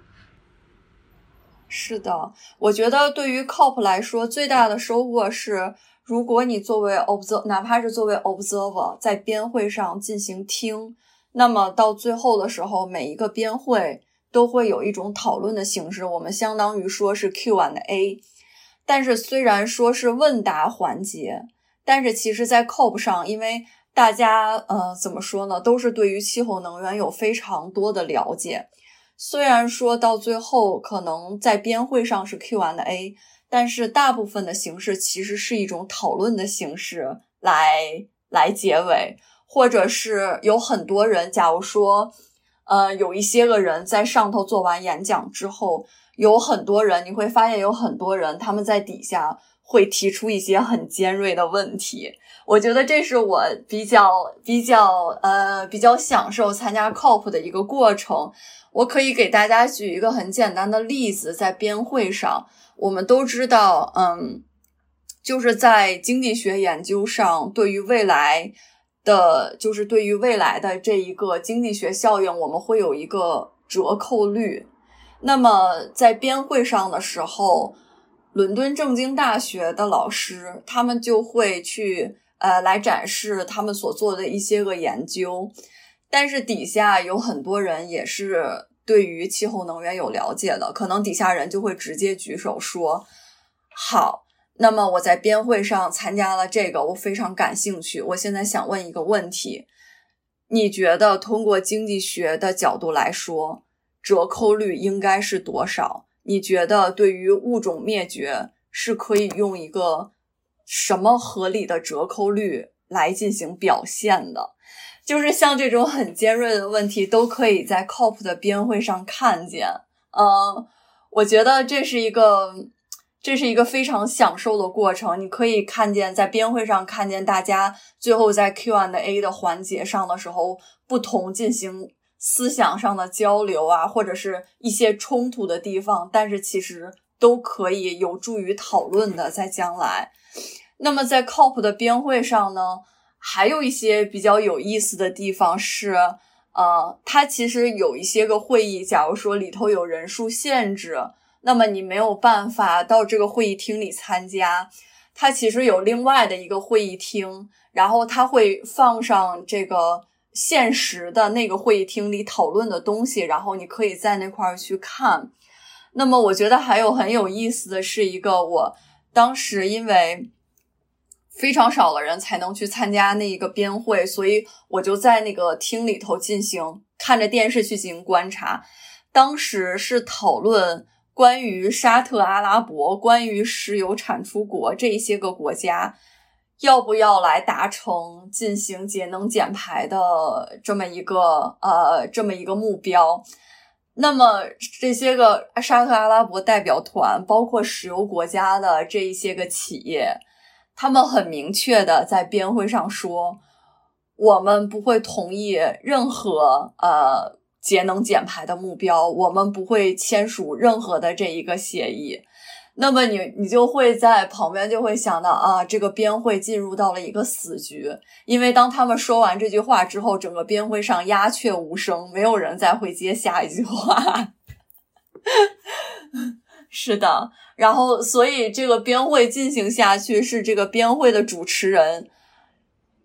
是的，我觉得对于 COP 来说，最大的收获是，如果你作为 observer，哪怕是作为 observer，在边会上进行听，那么到最后的时候，每一个边会。都会有一种讨论的形式，我们相当于说是 Q and A，但是虽然说是问答环节，但是其实，在 COP 上，因为大家呃怎么说呢，都是对于气候能源有非常多的了解。虽然说到最后可能在边会上是 Q and A，但是大部分的形式其实是一种讨论的形式来来结尾，或者是有很多人，假如说。呃，有一些个人在上头做完演讲之后，有很多人你会发现有很多人他们在底下会提出一些很尖锐的问题。我觉得这是我比较比较呃比较享受参加 COP 的一个过程。我可以给大家举一个很简单的例子，在边会上，我们都知道，嗯，就是在经济学研究上，对于未来。的就是对于未来的这一个经济学效应，我们会有一个折扣率。那么在编会上的时候，伦敦政经大学的老师他们就会去呃来展示他们所做的一些个研究。但是底下有很多人也是对于气候能源有了解的，可能底下人就会直接举手说好。那么我在编会上参加了这个，我非常感兴趣。我现在想问一个问题：你觉得通过经济学的角度来说，折扣率应该是多少？你觉得对于物种灭绝是可以用一个什么合理的折扣率来进行表现的？就是像这种很尖锐的问题，都可以在 COP 的编会上看见。嗯，我觉得这是一个。这是一个非常享受的过程，你可以看见在编会上看见大家最后在 Q and A 的环节上的时候，不同进行思想上的交流啊，或者是一些冲突的地方，但是其实都可以有助于讨论的，在将来。那么在 COP 的编会上呢，还有一些比较有意思的地方是，呃，它其实有一些个会议，假如说里头有人数限制。那么你没有办法到这个会议厅里参加，它其实有另外的一个会议厅，然后它会放上这个现实的那个会议厅里讨论的东西，然后你可以在那块儿去看。那么我觉得还有很有意思的是一个，我当时因为非常少的人才能去参加那一个编会，所以我就在那个厅里头进行看着电视去进行观察。当时是讨论关于沙特阿拉伯、关于石油产出国这些个国家要不要来达成进行节能减排的这么一个呃这么一个目标。那么这些个沙特阿拉伯代表团，包括石油国家的这一些个企业。他们很明确的在编会上说，我们不会同意任何呃节能减排的目标，我们不会签署任何的这一个协议。那么你你就会在旁边就会想到啊，这个编会进入到了一个死局，因为当他们说完这句话之后，整个编会上鸦雀无声，没有人再会接下一句话。[laughs] 是的。然后，所以这个编会进行下去，是这个编会的主持人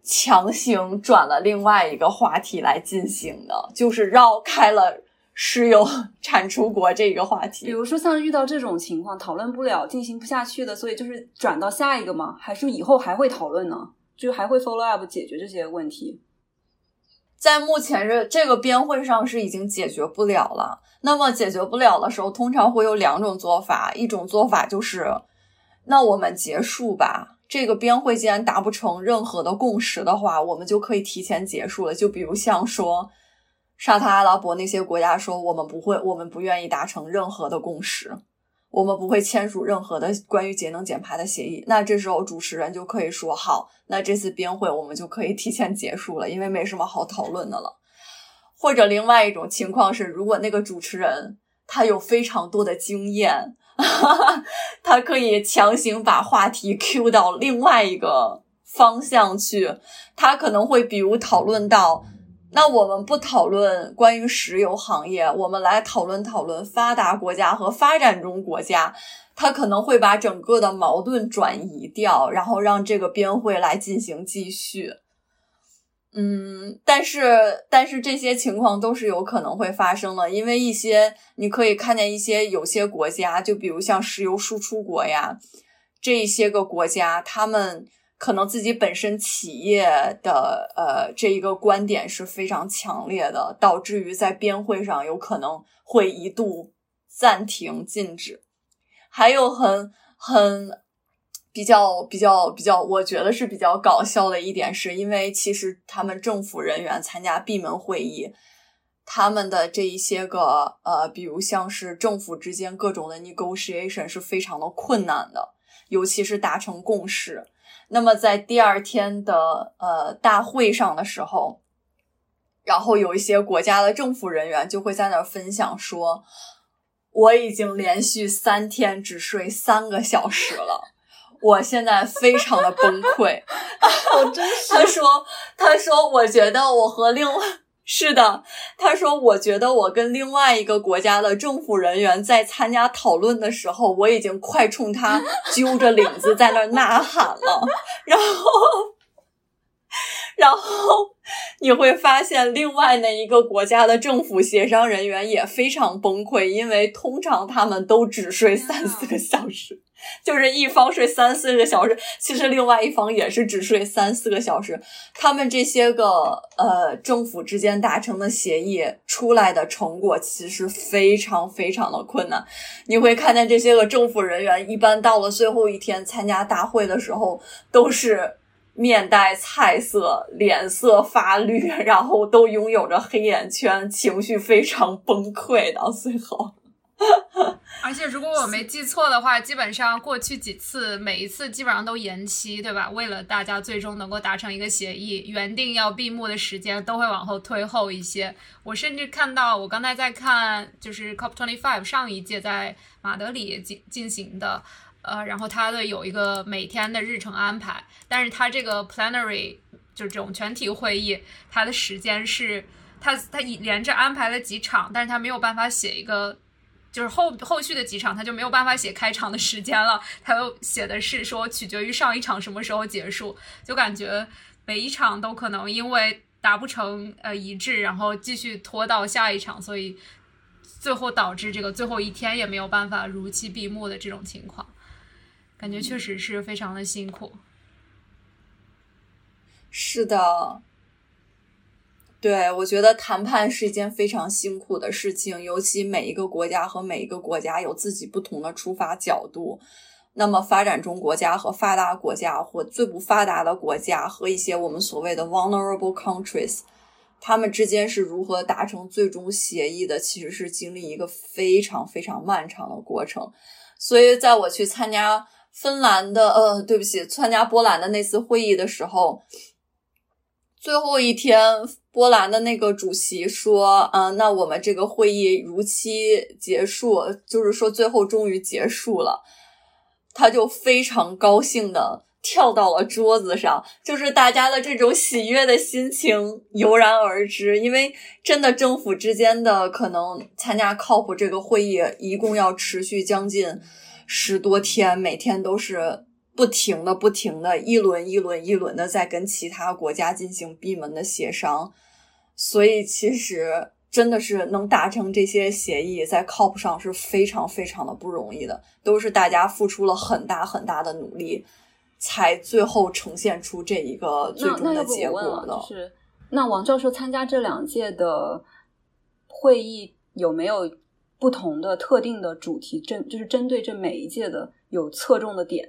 强行转了另外一个话题来进行的，[laughs] 就是绕开了石油产出国这个话题。比如说，像遇到这种情况，讨论不了、进行不下去的，所以就是转到下一个吗？还是以后还会讨论呢？就还会 follow up 解决这些问题？在目前这这个边会上是已经解决不了了。那么解决不了的时候，通常会有两种做法。一种做法就是，那我们结束吧。这个编会既然达不成任何的共识的话，我们就可以提前结束了。就比如像说，沙特阿拉伯那些国家说，我们不会，我们不愿意达成任何的共识。我们不会签署任何的关于节能减排的协议。那这时候主持人就可以说：“好，那这次编会我们就可以提前结束了，因为没什么好讨论的了。”或者另外一种情况是，如果那个主持人他有非常多的经验，[laughs] 他可以强行把话题 Q 到另外一个方向去。他可能会比如讨论到。那我们不讨论关于石油行业，我们来讨论讨论发达国家和发展中国家，他可能会把整个的矛盾转移掉，然后让这个边会来进行继续。嗯，但是但是这些情况都是有可能会发生的，因为一些你可以看见一些有些国家，就比如像石油输出国呀，这一些个国家，他们。可能自己本身企业的呃这一个观点是非常强烈的，导致于在边会上有可能会一度暂停禁止。还有很很比较比较比较，我觉得是比较搞笑的一点，是因为其实他们政府人员参加闭门会议，他们的这一些个呃，比如像是政府之间各种的 negotiation 是非常的困难的，尤其是达成共识。那么在第二天的呃大会上的时候，然后有一些国家的政府人员就会在那儿分享说：“我已经连续三天只睡三个小时了，我现在非常的崩溃。”我真是他说：“他说我觉得我和另外。”是的，他说：“我觉得我跟另外一个国家的政府人员在参加讨论的时候，我已经快冲他揪着领子在那儿呐喊了。然后，然后你会发现，另外那一个国家的政府协商人员也非常崩溃，因为通常他们都只睡三四个小时。” [laughs] 就是一方睡三四个小时，其实另外一方也是只睡三四个小时。他们这些个呃政府之间达成的协议出来的成果，其实非常非常的困难。你会看见这些个政府人员，一般到了最后一天参加大会的时候，都是面带菜色，脸色发绿，然后都拥有着黑眼圈，情绪非常崩溃到最后。[laughs] 而且，如果我没记错的话，基本上过去几次，每一次基本上都延期，对吧？为了大家最终能够达成一个协议，原定要闭幕的时间都会往后推后一些。我甚至看到，我刚才在看，就是 COP twenty five 上一届在马德里进进行的，呃，然后它的有一个每天的日程安排，但是它这个 plenary 就这种全体会议，它的时间是它它连着安排了几场，但是它没有办法写一个。就是后后续的几场，他就没有办法写开场的时间了，他又写的是说取决于上一场什么时候结束，就感觉每一场都可能因为达不成呃一致，然后继续拖到下一场，所以最后导致这个最后一天也没有办法如期闭幕的这种情况，感觉确实是非常的辛苦。是的，对，我觉得谈判是一件非常辛苦的事情，尤其每一个国家和每一个国家有自己不同的出发角度。那么，发展中国家和发达国家，或最不发达的国家和一些我们所谓的 vulnerable countries，他们之间是如何达成最终协议的？其实是经历一个非常非常漫长的过程。所以，在我去参加芬兰的，呃，对不起，参加波兰的那次会议的时候，最后一天，波兰的那个主席说：“嗯，那我们这个会议如期结束，就是说最后终于结束了。”他就非常高兴的跳到了桌子上，就是大家的这种喜悦的心情油然而知。因为真的政府之间的可能参加 COP 这个会议，一共要持续将近十多天，每天都是不停的、不停的，一轮一轮一轮的在跟其他国家进行闭门的协商，所以其实。真的是能达成这些协议，在 COP 上是非常非常的不容易的，都是大家付出了很大很大的努力，才最后呈现出这一个最终的结果的。是那王教授参加这两届的会议，有没有不同的特定的主题？针就是针对这每一届的有侧重的点？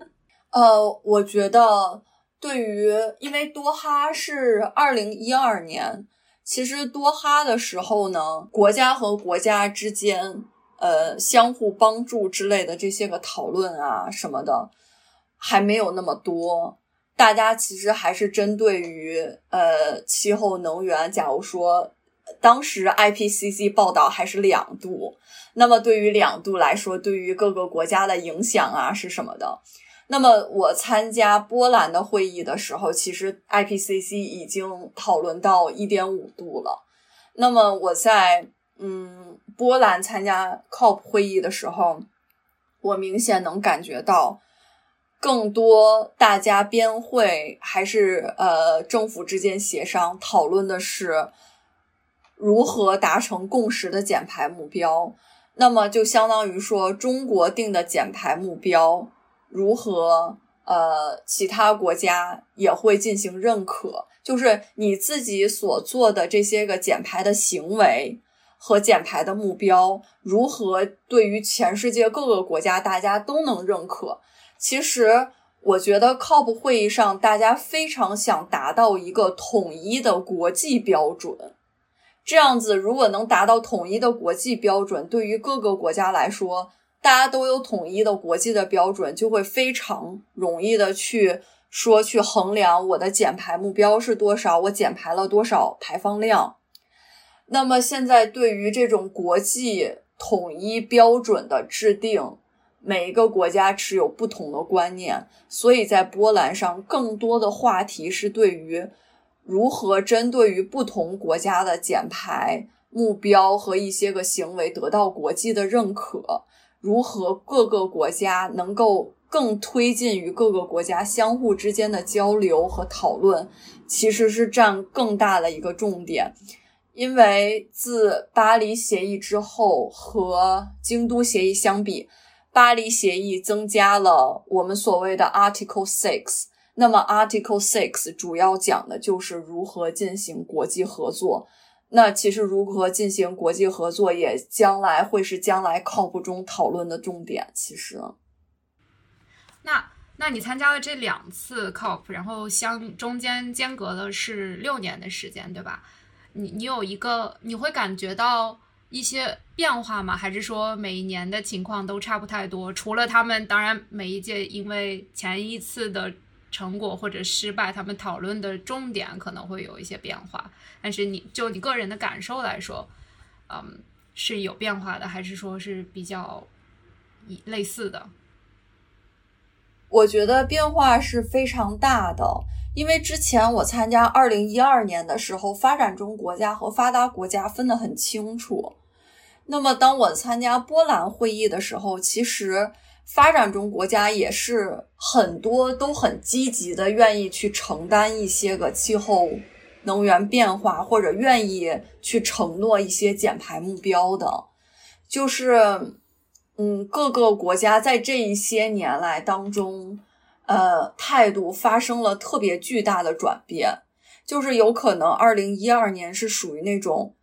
呃，我觉得对于，因为多哈是二零一二年。其实多哈的时候呢，国家和国家之间，呃，相互帮助之类的这些个讨论啊什么的，还没有那么多。大家其实还是针对于呃气候能源，假如说当时 IPCC 报道还是两度，那么对于两度来说，对于各个国家的影响啊是什么的？那么我参加波兰的会议的时候，其实 IPCC 已经讨论到一点五度了。那么我在嗯波兰参加 COP 会议的时候，我明显能感觉到，更多大家边会还是呃政府之间协商讨论的是如何达成共识的减排目标。那么就相当于说中国定的减排目标。如何？呃，其他国家也会进行认可，就是你自己所做的这些个减排的行为和减排的目标，如何对于全世界各个国家大家都能认可？其实，我觉得 COP 会议上大家非常想达到一个统一的国际标准，这样子如果能达到统一的国际标准，对于各个国家来说。大家都有统一的国际的标准，就会非常容易的去说去衡量我的减排目标是多少，我减排了多少排放量。那么现在对于这种国际统一标准的制定，每一个国家持有不同的观念，所以在波兰上更多的话题是对于如何针对于不同国家的减排目标和一些个行为得到国际的认可。如何各个国家能够更推进与各个国家相互之间的交流和讨论，其实是占更大的一个重点。因为自巴黎协议之后和京都协议相比，巴黎协议增加了我们所谓的 Article Six。那么 Article Six 主要讲的就是如何进行国际合作。那其实如何进行国际合作，也将来会是将来 COP 中讨论的重点。其实，那那你参加了这两次 COP，然后相中间间隔的是六年的时间，对吧？你你有一个你会感觉到一些变化吗？还是说每一年的情况都差不太多？除了他们，当然每一届因为前一次的。成果或者失败，他们讨论的重点可能会有一些变化，但是你就你个人的感受来说，嗯，是有变化的，还是说是比较类似的？我觉得变化是非常大的，因为之前我参加二零一二年的时候，发展中国家和发达国家分得很清楚。那么当我参加波兰会议的时候，其实。发展中国家也是很多都很积极的，愿意去承担一些个气候能源变化，或者愿意去承诺一些减排目标的。就是，嗯，各个国家在这一些年来当中，呃，态度发生了特别巨大的转变。就是有可能二零一二年是属于那种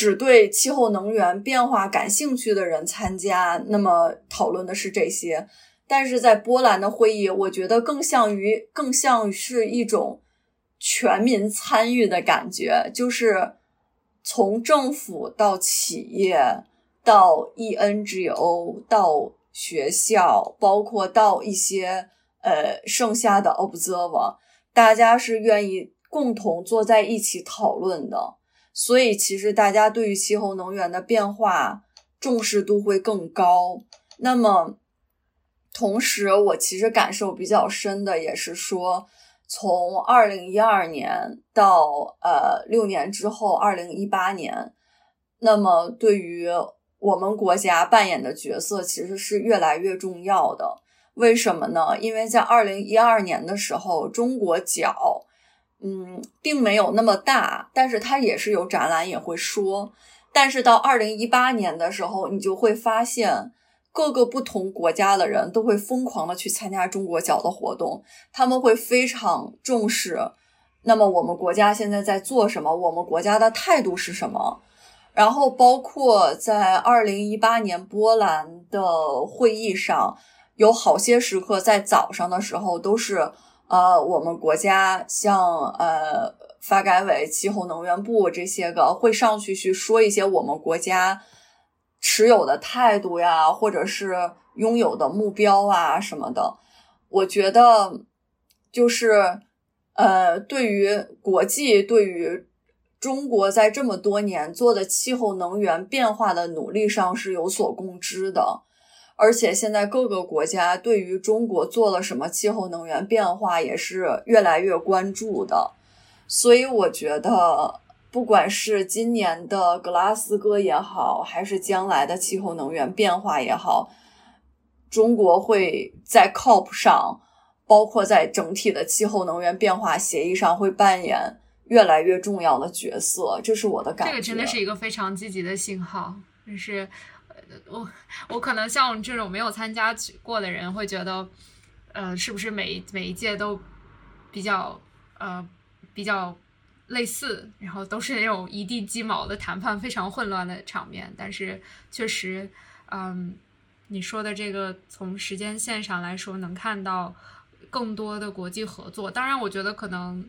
只对气候能源变化感兴趣的人参加，那么讨论的是这些。但是在波兰的会议，我觉得更像于更像是一种全民参与的感觉，就是从政府到企业到 ENGO 到学校，包括到一些呃剩下的 observer，大家是愿意共同坐在一起讨论的。所以，其实大家对于气候能源的变化重视度会更高。那么。同时，我其实感受比较深的也是说，从二零一二年到呃六年之后，二零一八年，那么对于我们国家扮演的角色其实是越来越重要的。为什么呢？因为在二零一二年的时候，中国角嗯并没有那么大，但是它也是有展览也会说。但是到二零一八年的时候，你就会发现。各个不同国家的人都会疯狂的去参加中国角的活动，他们会非常重视。那么我们国家现在在做什么？我们国家的态度是什么？然后包括在二零一八年波兰的会议上，有好些时刻在早上的时候都是呃，我们国家像呃发改委、气候能源部这些个会上去去说一些我们国家。持有的态度呀，或者是拥有的目标啊什么的，我觉得就是呃，对于国际，对于中国在这么多年做的气候能源变化的努力上是有所共知的，而且现在各个国家对于中国做了什么气候能源变化也是越来越关注的，所以我觉得。不管是今年的格拉斯哥也好，还是将来的气候能源变化也好，中国会在 COP 上，包括在整体的气候能源变化协议上，会扮演越来越重要的角色。这是我的感觉。这个真的是一个非常积极的信号。就是我我可能像这种没有参加过的人会觉得，呃，是不是每每一届都比较呃比较。类似，然后都是那种一地鸡毛的谈判，非常混乱的场面。但是确实，嗯，你说的这个从时间线上来说，能看到更多的国际合作。当然，我觉得可能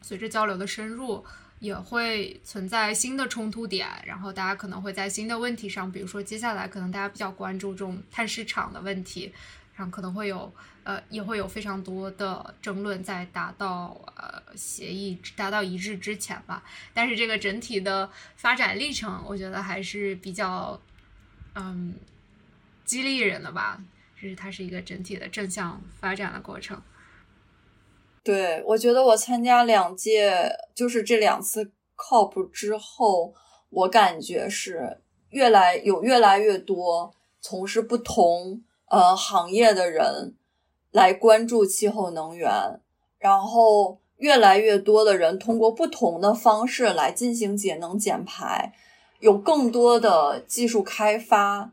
随着交流的深入，也会存在新的冲突点。然后大家可能会在新的问题上，比如说接下来可能大家比较关注这种碳市场的问题。可能会有，呃，也会有非常多的争论，在达到呃协议、达到一致之前吧。但是这个整体的发展历程，我觉得还是比较，嗯，激励人的吧。就是它是一个整体的正向发展的过程。对，我觉得我参加两届，就是这两次 COP 之后，我感觉是越来有越来越多从事不同。呃，行业的人来关注气候能源，然后越来越多的人通过不同的方式来进行节能减排，有更多的技术开发，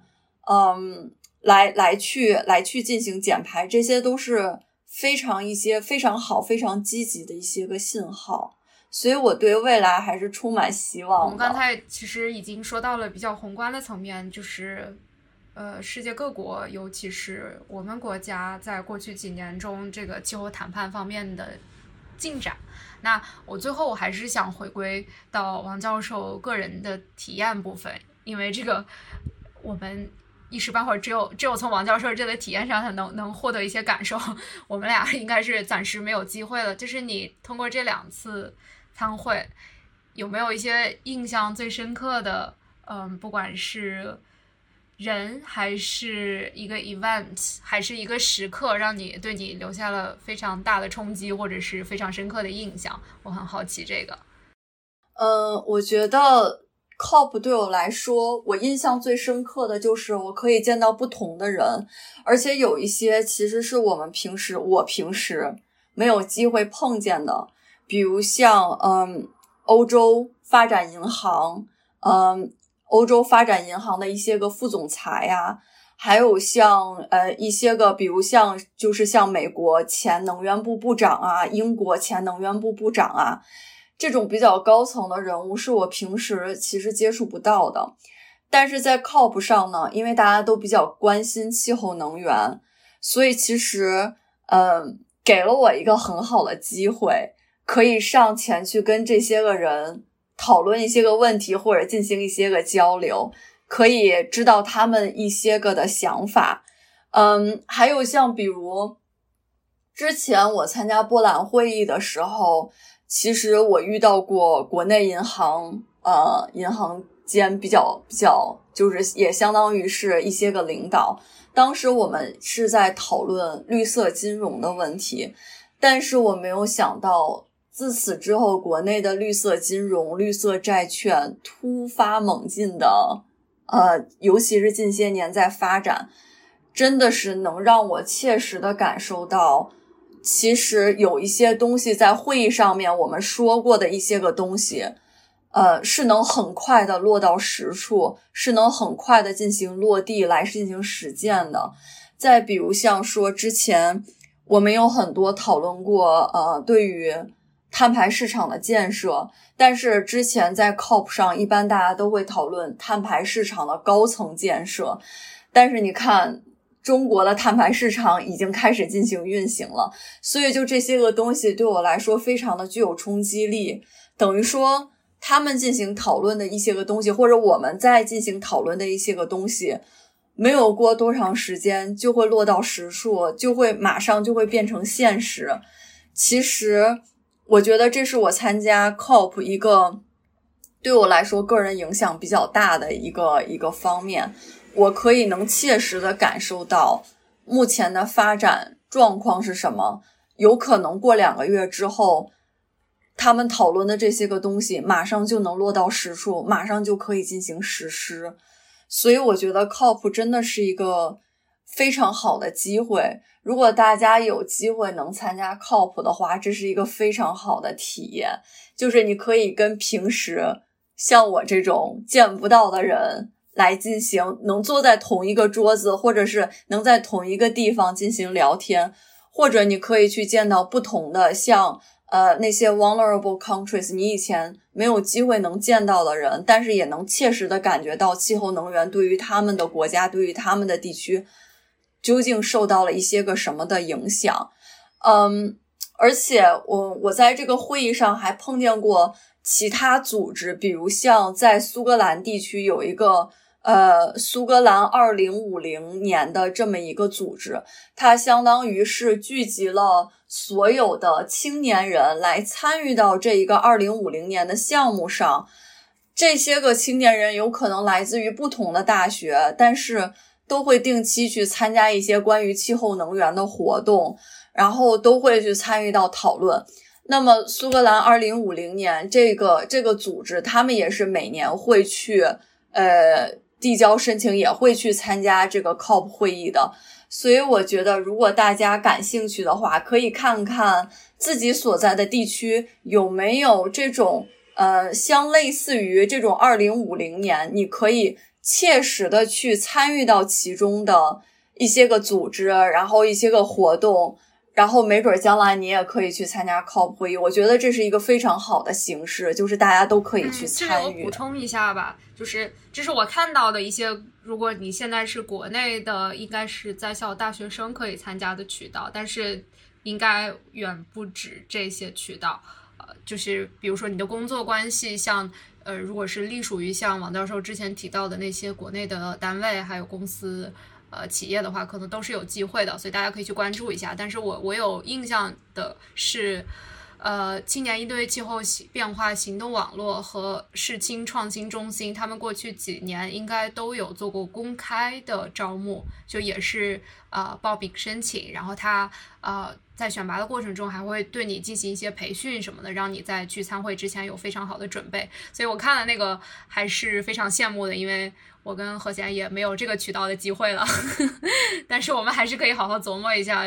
嗯，来来去来去进行减排，这些都是非常一些非常好、非常积极的一些个信号，所以我对未来还是充满希望。我们刚才其实已经说到了比较宏观的层面，就是。呃，世界各国，尤其是我们国家，在过去几年中，这个气候谈判方面的进展。那我最后我还是想回归到王教授个人的体验部分，因为这个我们一时半会儿只有只有从王教授这个体验上才能能获得一些感受。[laughs] 我们俩应该是暂时没有机会了。就是你通过这两次参会，有没有一些印象最深刻的？嗯，不管是。人还是一个 event，还是一个时刻，让你对你留下了非常大的冲击，或者是非常深刻的印象。我很好奇这个。嗯，我觉得 COP 对我来说，我印象最深刻的就是我可以见到不同的人，而且有一些其实是我们平时我平时没有机会碰见的，比如像嗯，欧洲发展银行，嗯。欧洲发展银行的一些个副总裁呀，还有像呃一些个，比如像就是像美国前能源部部长啊，英国前能源部部长啊，这种比较高层的人物，是我平时其实接触不到的。但是在 COP 上呢，因为大家都比较关心气候能源，所以其实嗯，给了我一个很好的机会，可以上前去跟这些个人讨论一些个问题，或者进行一些个交流。可以知道他们一些个的想法，嗯，还有像比如之前我参加波兰会议的时候，其实我遇到过国内银行，呃，银行间比较比较，就是也相当于是一些个领导。当时我们是在讨论绿色金融的问题，但是我没有想到，自此之后，国内的绿色金融、绿色债券突发猛进的。呃，尤其是近些年在发展，真的是能让我切实的感受到，其实有一些东西在会议上面我们说过的一些个东西，呃，是能很快的落到实处，是能很快的进行落地来进行实践的。再比如像说之前我们有很多讨论过，呃，对于碳排市场的建设。但是之前在 COP 上，一般大家都会讨论碳排市场的高层建设。但是你看，中国的碳排市场已经开始进行运行了，所以就这些个东西对我来说非常的具有冲击力。等于说，他们进行讨论的一些个东西，或者我们在进行讨论的一些个东西，没有过多长时间就会落到实处，就会马上就会变成现实。其实。我觉得这是我参加 COP 一个对我来说个人影响比较大的一个一个方面，我可以能切实的感受到目前的发展状况是什么。有可能过两个月之后，他们讨论的这些个东西马上就能落到实处，马上就可以进行实施。所以我觉得 COP 真的是一个非常好的机会。如果大家有机会能参加 COP 的话，这是一个非常好的体验。就是你可以跟平时像我这种见不到的人来进行，能坐在同一个桌子，或者是能在同一个地方进行聊天，或者你可以去见到不同的像呃那些 vulnerable countries，你以前没有机会能见到的人，但是也能切实的感觉到气候能源对于他们的国家，对于他们的地区。究竟受到了一些个什么的影响？嗯，而且我我在这个会议上还碰见过其他组织，比如像在苏格兰地区有一个呃苏格兰二零五零年的这么一个组织，它相当于是聚集了所有的青年人来参与到这一个二零五零年的项目上。这些个青年人有可能来自于不同的大学，但是。都会定期去参加一些关于气候能源的活动，然后都会去参与到讨论。那么，苏格兰二零五零年这个这个组织，他们也是每年会去呃递交申请，也会去参加这个 COP 会议的。所以，我觉得如果大家感兴趣的话，可以看看自己所在的地区有没有这种呃相类似于这种二零五零年，你可以。切实的去参与到其中的一些个组织，然后一些个活动，然后没准将来你也可以去参加 COP 会议。我觉得这是一个非常好的形式，就是大家都可以去参与。我补充一下吧，就是这是我看到的一些，如果你现在是国内的，应该是在校大学生可以参加的渠道，但是应该远不止这些渠道。呃，就是比如说你的工作关系，像。呃，如果是隶属于像王教授之前提到的那些国内的单位还有公司，呃，企业的话，可能都是有机会的，所以大家可以去关注一下。但是我我有印象的是，呃，青年应对气候变化行动网络和世青创新中心，他们过去几年应该都有做过公开的招募，就也是呃报名申请，然后他呃。在选拔的过程中，还会对你进行一些培训什么的，让你在去参会之前有非常好的准备。所以我看了那个还是非常羡慕的，因为我跟何贤也没有这个渠道的机会了。[laughs] 但是我们还是可以好好琢磨一下，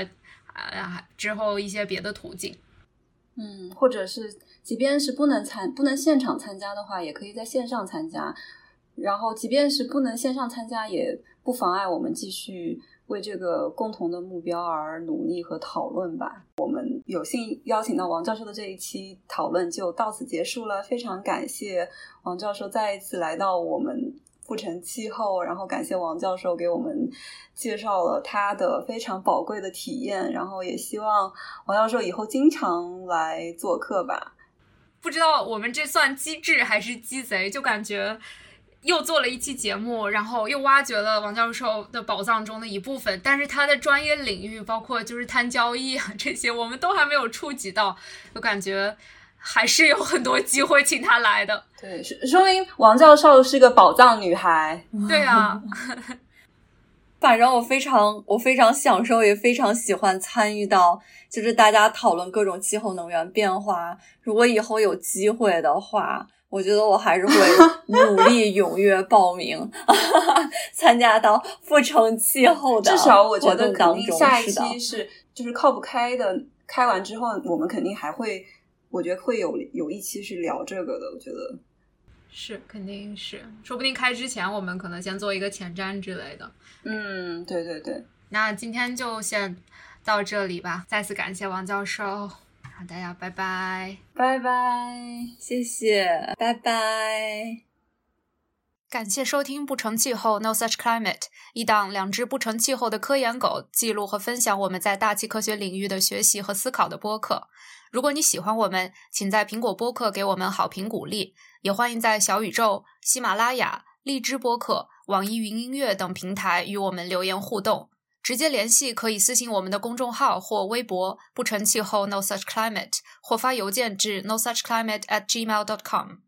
啊，之后一些别的途径。嗯，或者是即便是不能参不能现场参加的话，也可以在线上参加。然后即便是不能线上参加，也不妨碍我们继续为这个共同的目标而努力和讨论吧。我们有幸邀请到王教授的这一期讨论就到此结束了，非常感谢王教授再一次来到我们。不成气候，然后感谢王教授给我们介绍了他的非常宝贵的体验，然后也希望王教授以后经常来做客吧。不知道我们这算机智还是鸡贼，就感觉又做了一期节目，然后又挖掘了王教授的宝藏中的一部分，但是他的专业领域，包括就是谈交易啊这些，我们都还没有触及到，就感觉。还是有很多机会请他来的，对，说明王教授是个宝藏女孩。对啊，[laughs] 反正我非常我非常享受，也非常喜欢参与到，就是大家讨论各种气候能源变化。如果以后有机会的话，我觉得我还是会 [laughs] 努力踊跃报名，[laughs] 参加到不成气候的至少我觉得肯定下一期是就是靠不开的，开完之后我们肯定还会。我觉得会有有一期是聊这个的，我觉得是肯定是，说不定开之前我们可能先做一个前瞻之类的。嗯，对对对。那今天就先到这里吧，再次感谢王教授，大家拜拜，拜拜，谢谢，拜拜。感谢收听《不成气候 No Such Climate》，一档两只不成气候的科研狗记录和分享我们在大气科学领域的学习和思考的播客。如果你喜欢我们，请在苹果播客给我们好评鼓励，也欢迎在小宇宙、喜马拉雅、荔枝播客、网易云音乐等平台与我们留言互动。直接联系可以私信我们的公众号或微博“不成气候 No Such Climate”，或发邮件至 No Such Climate at gmail dot com。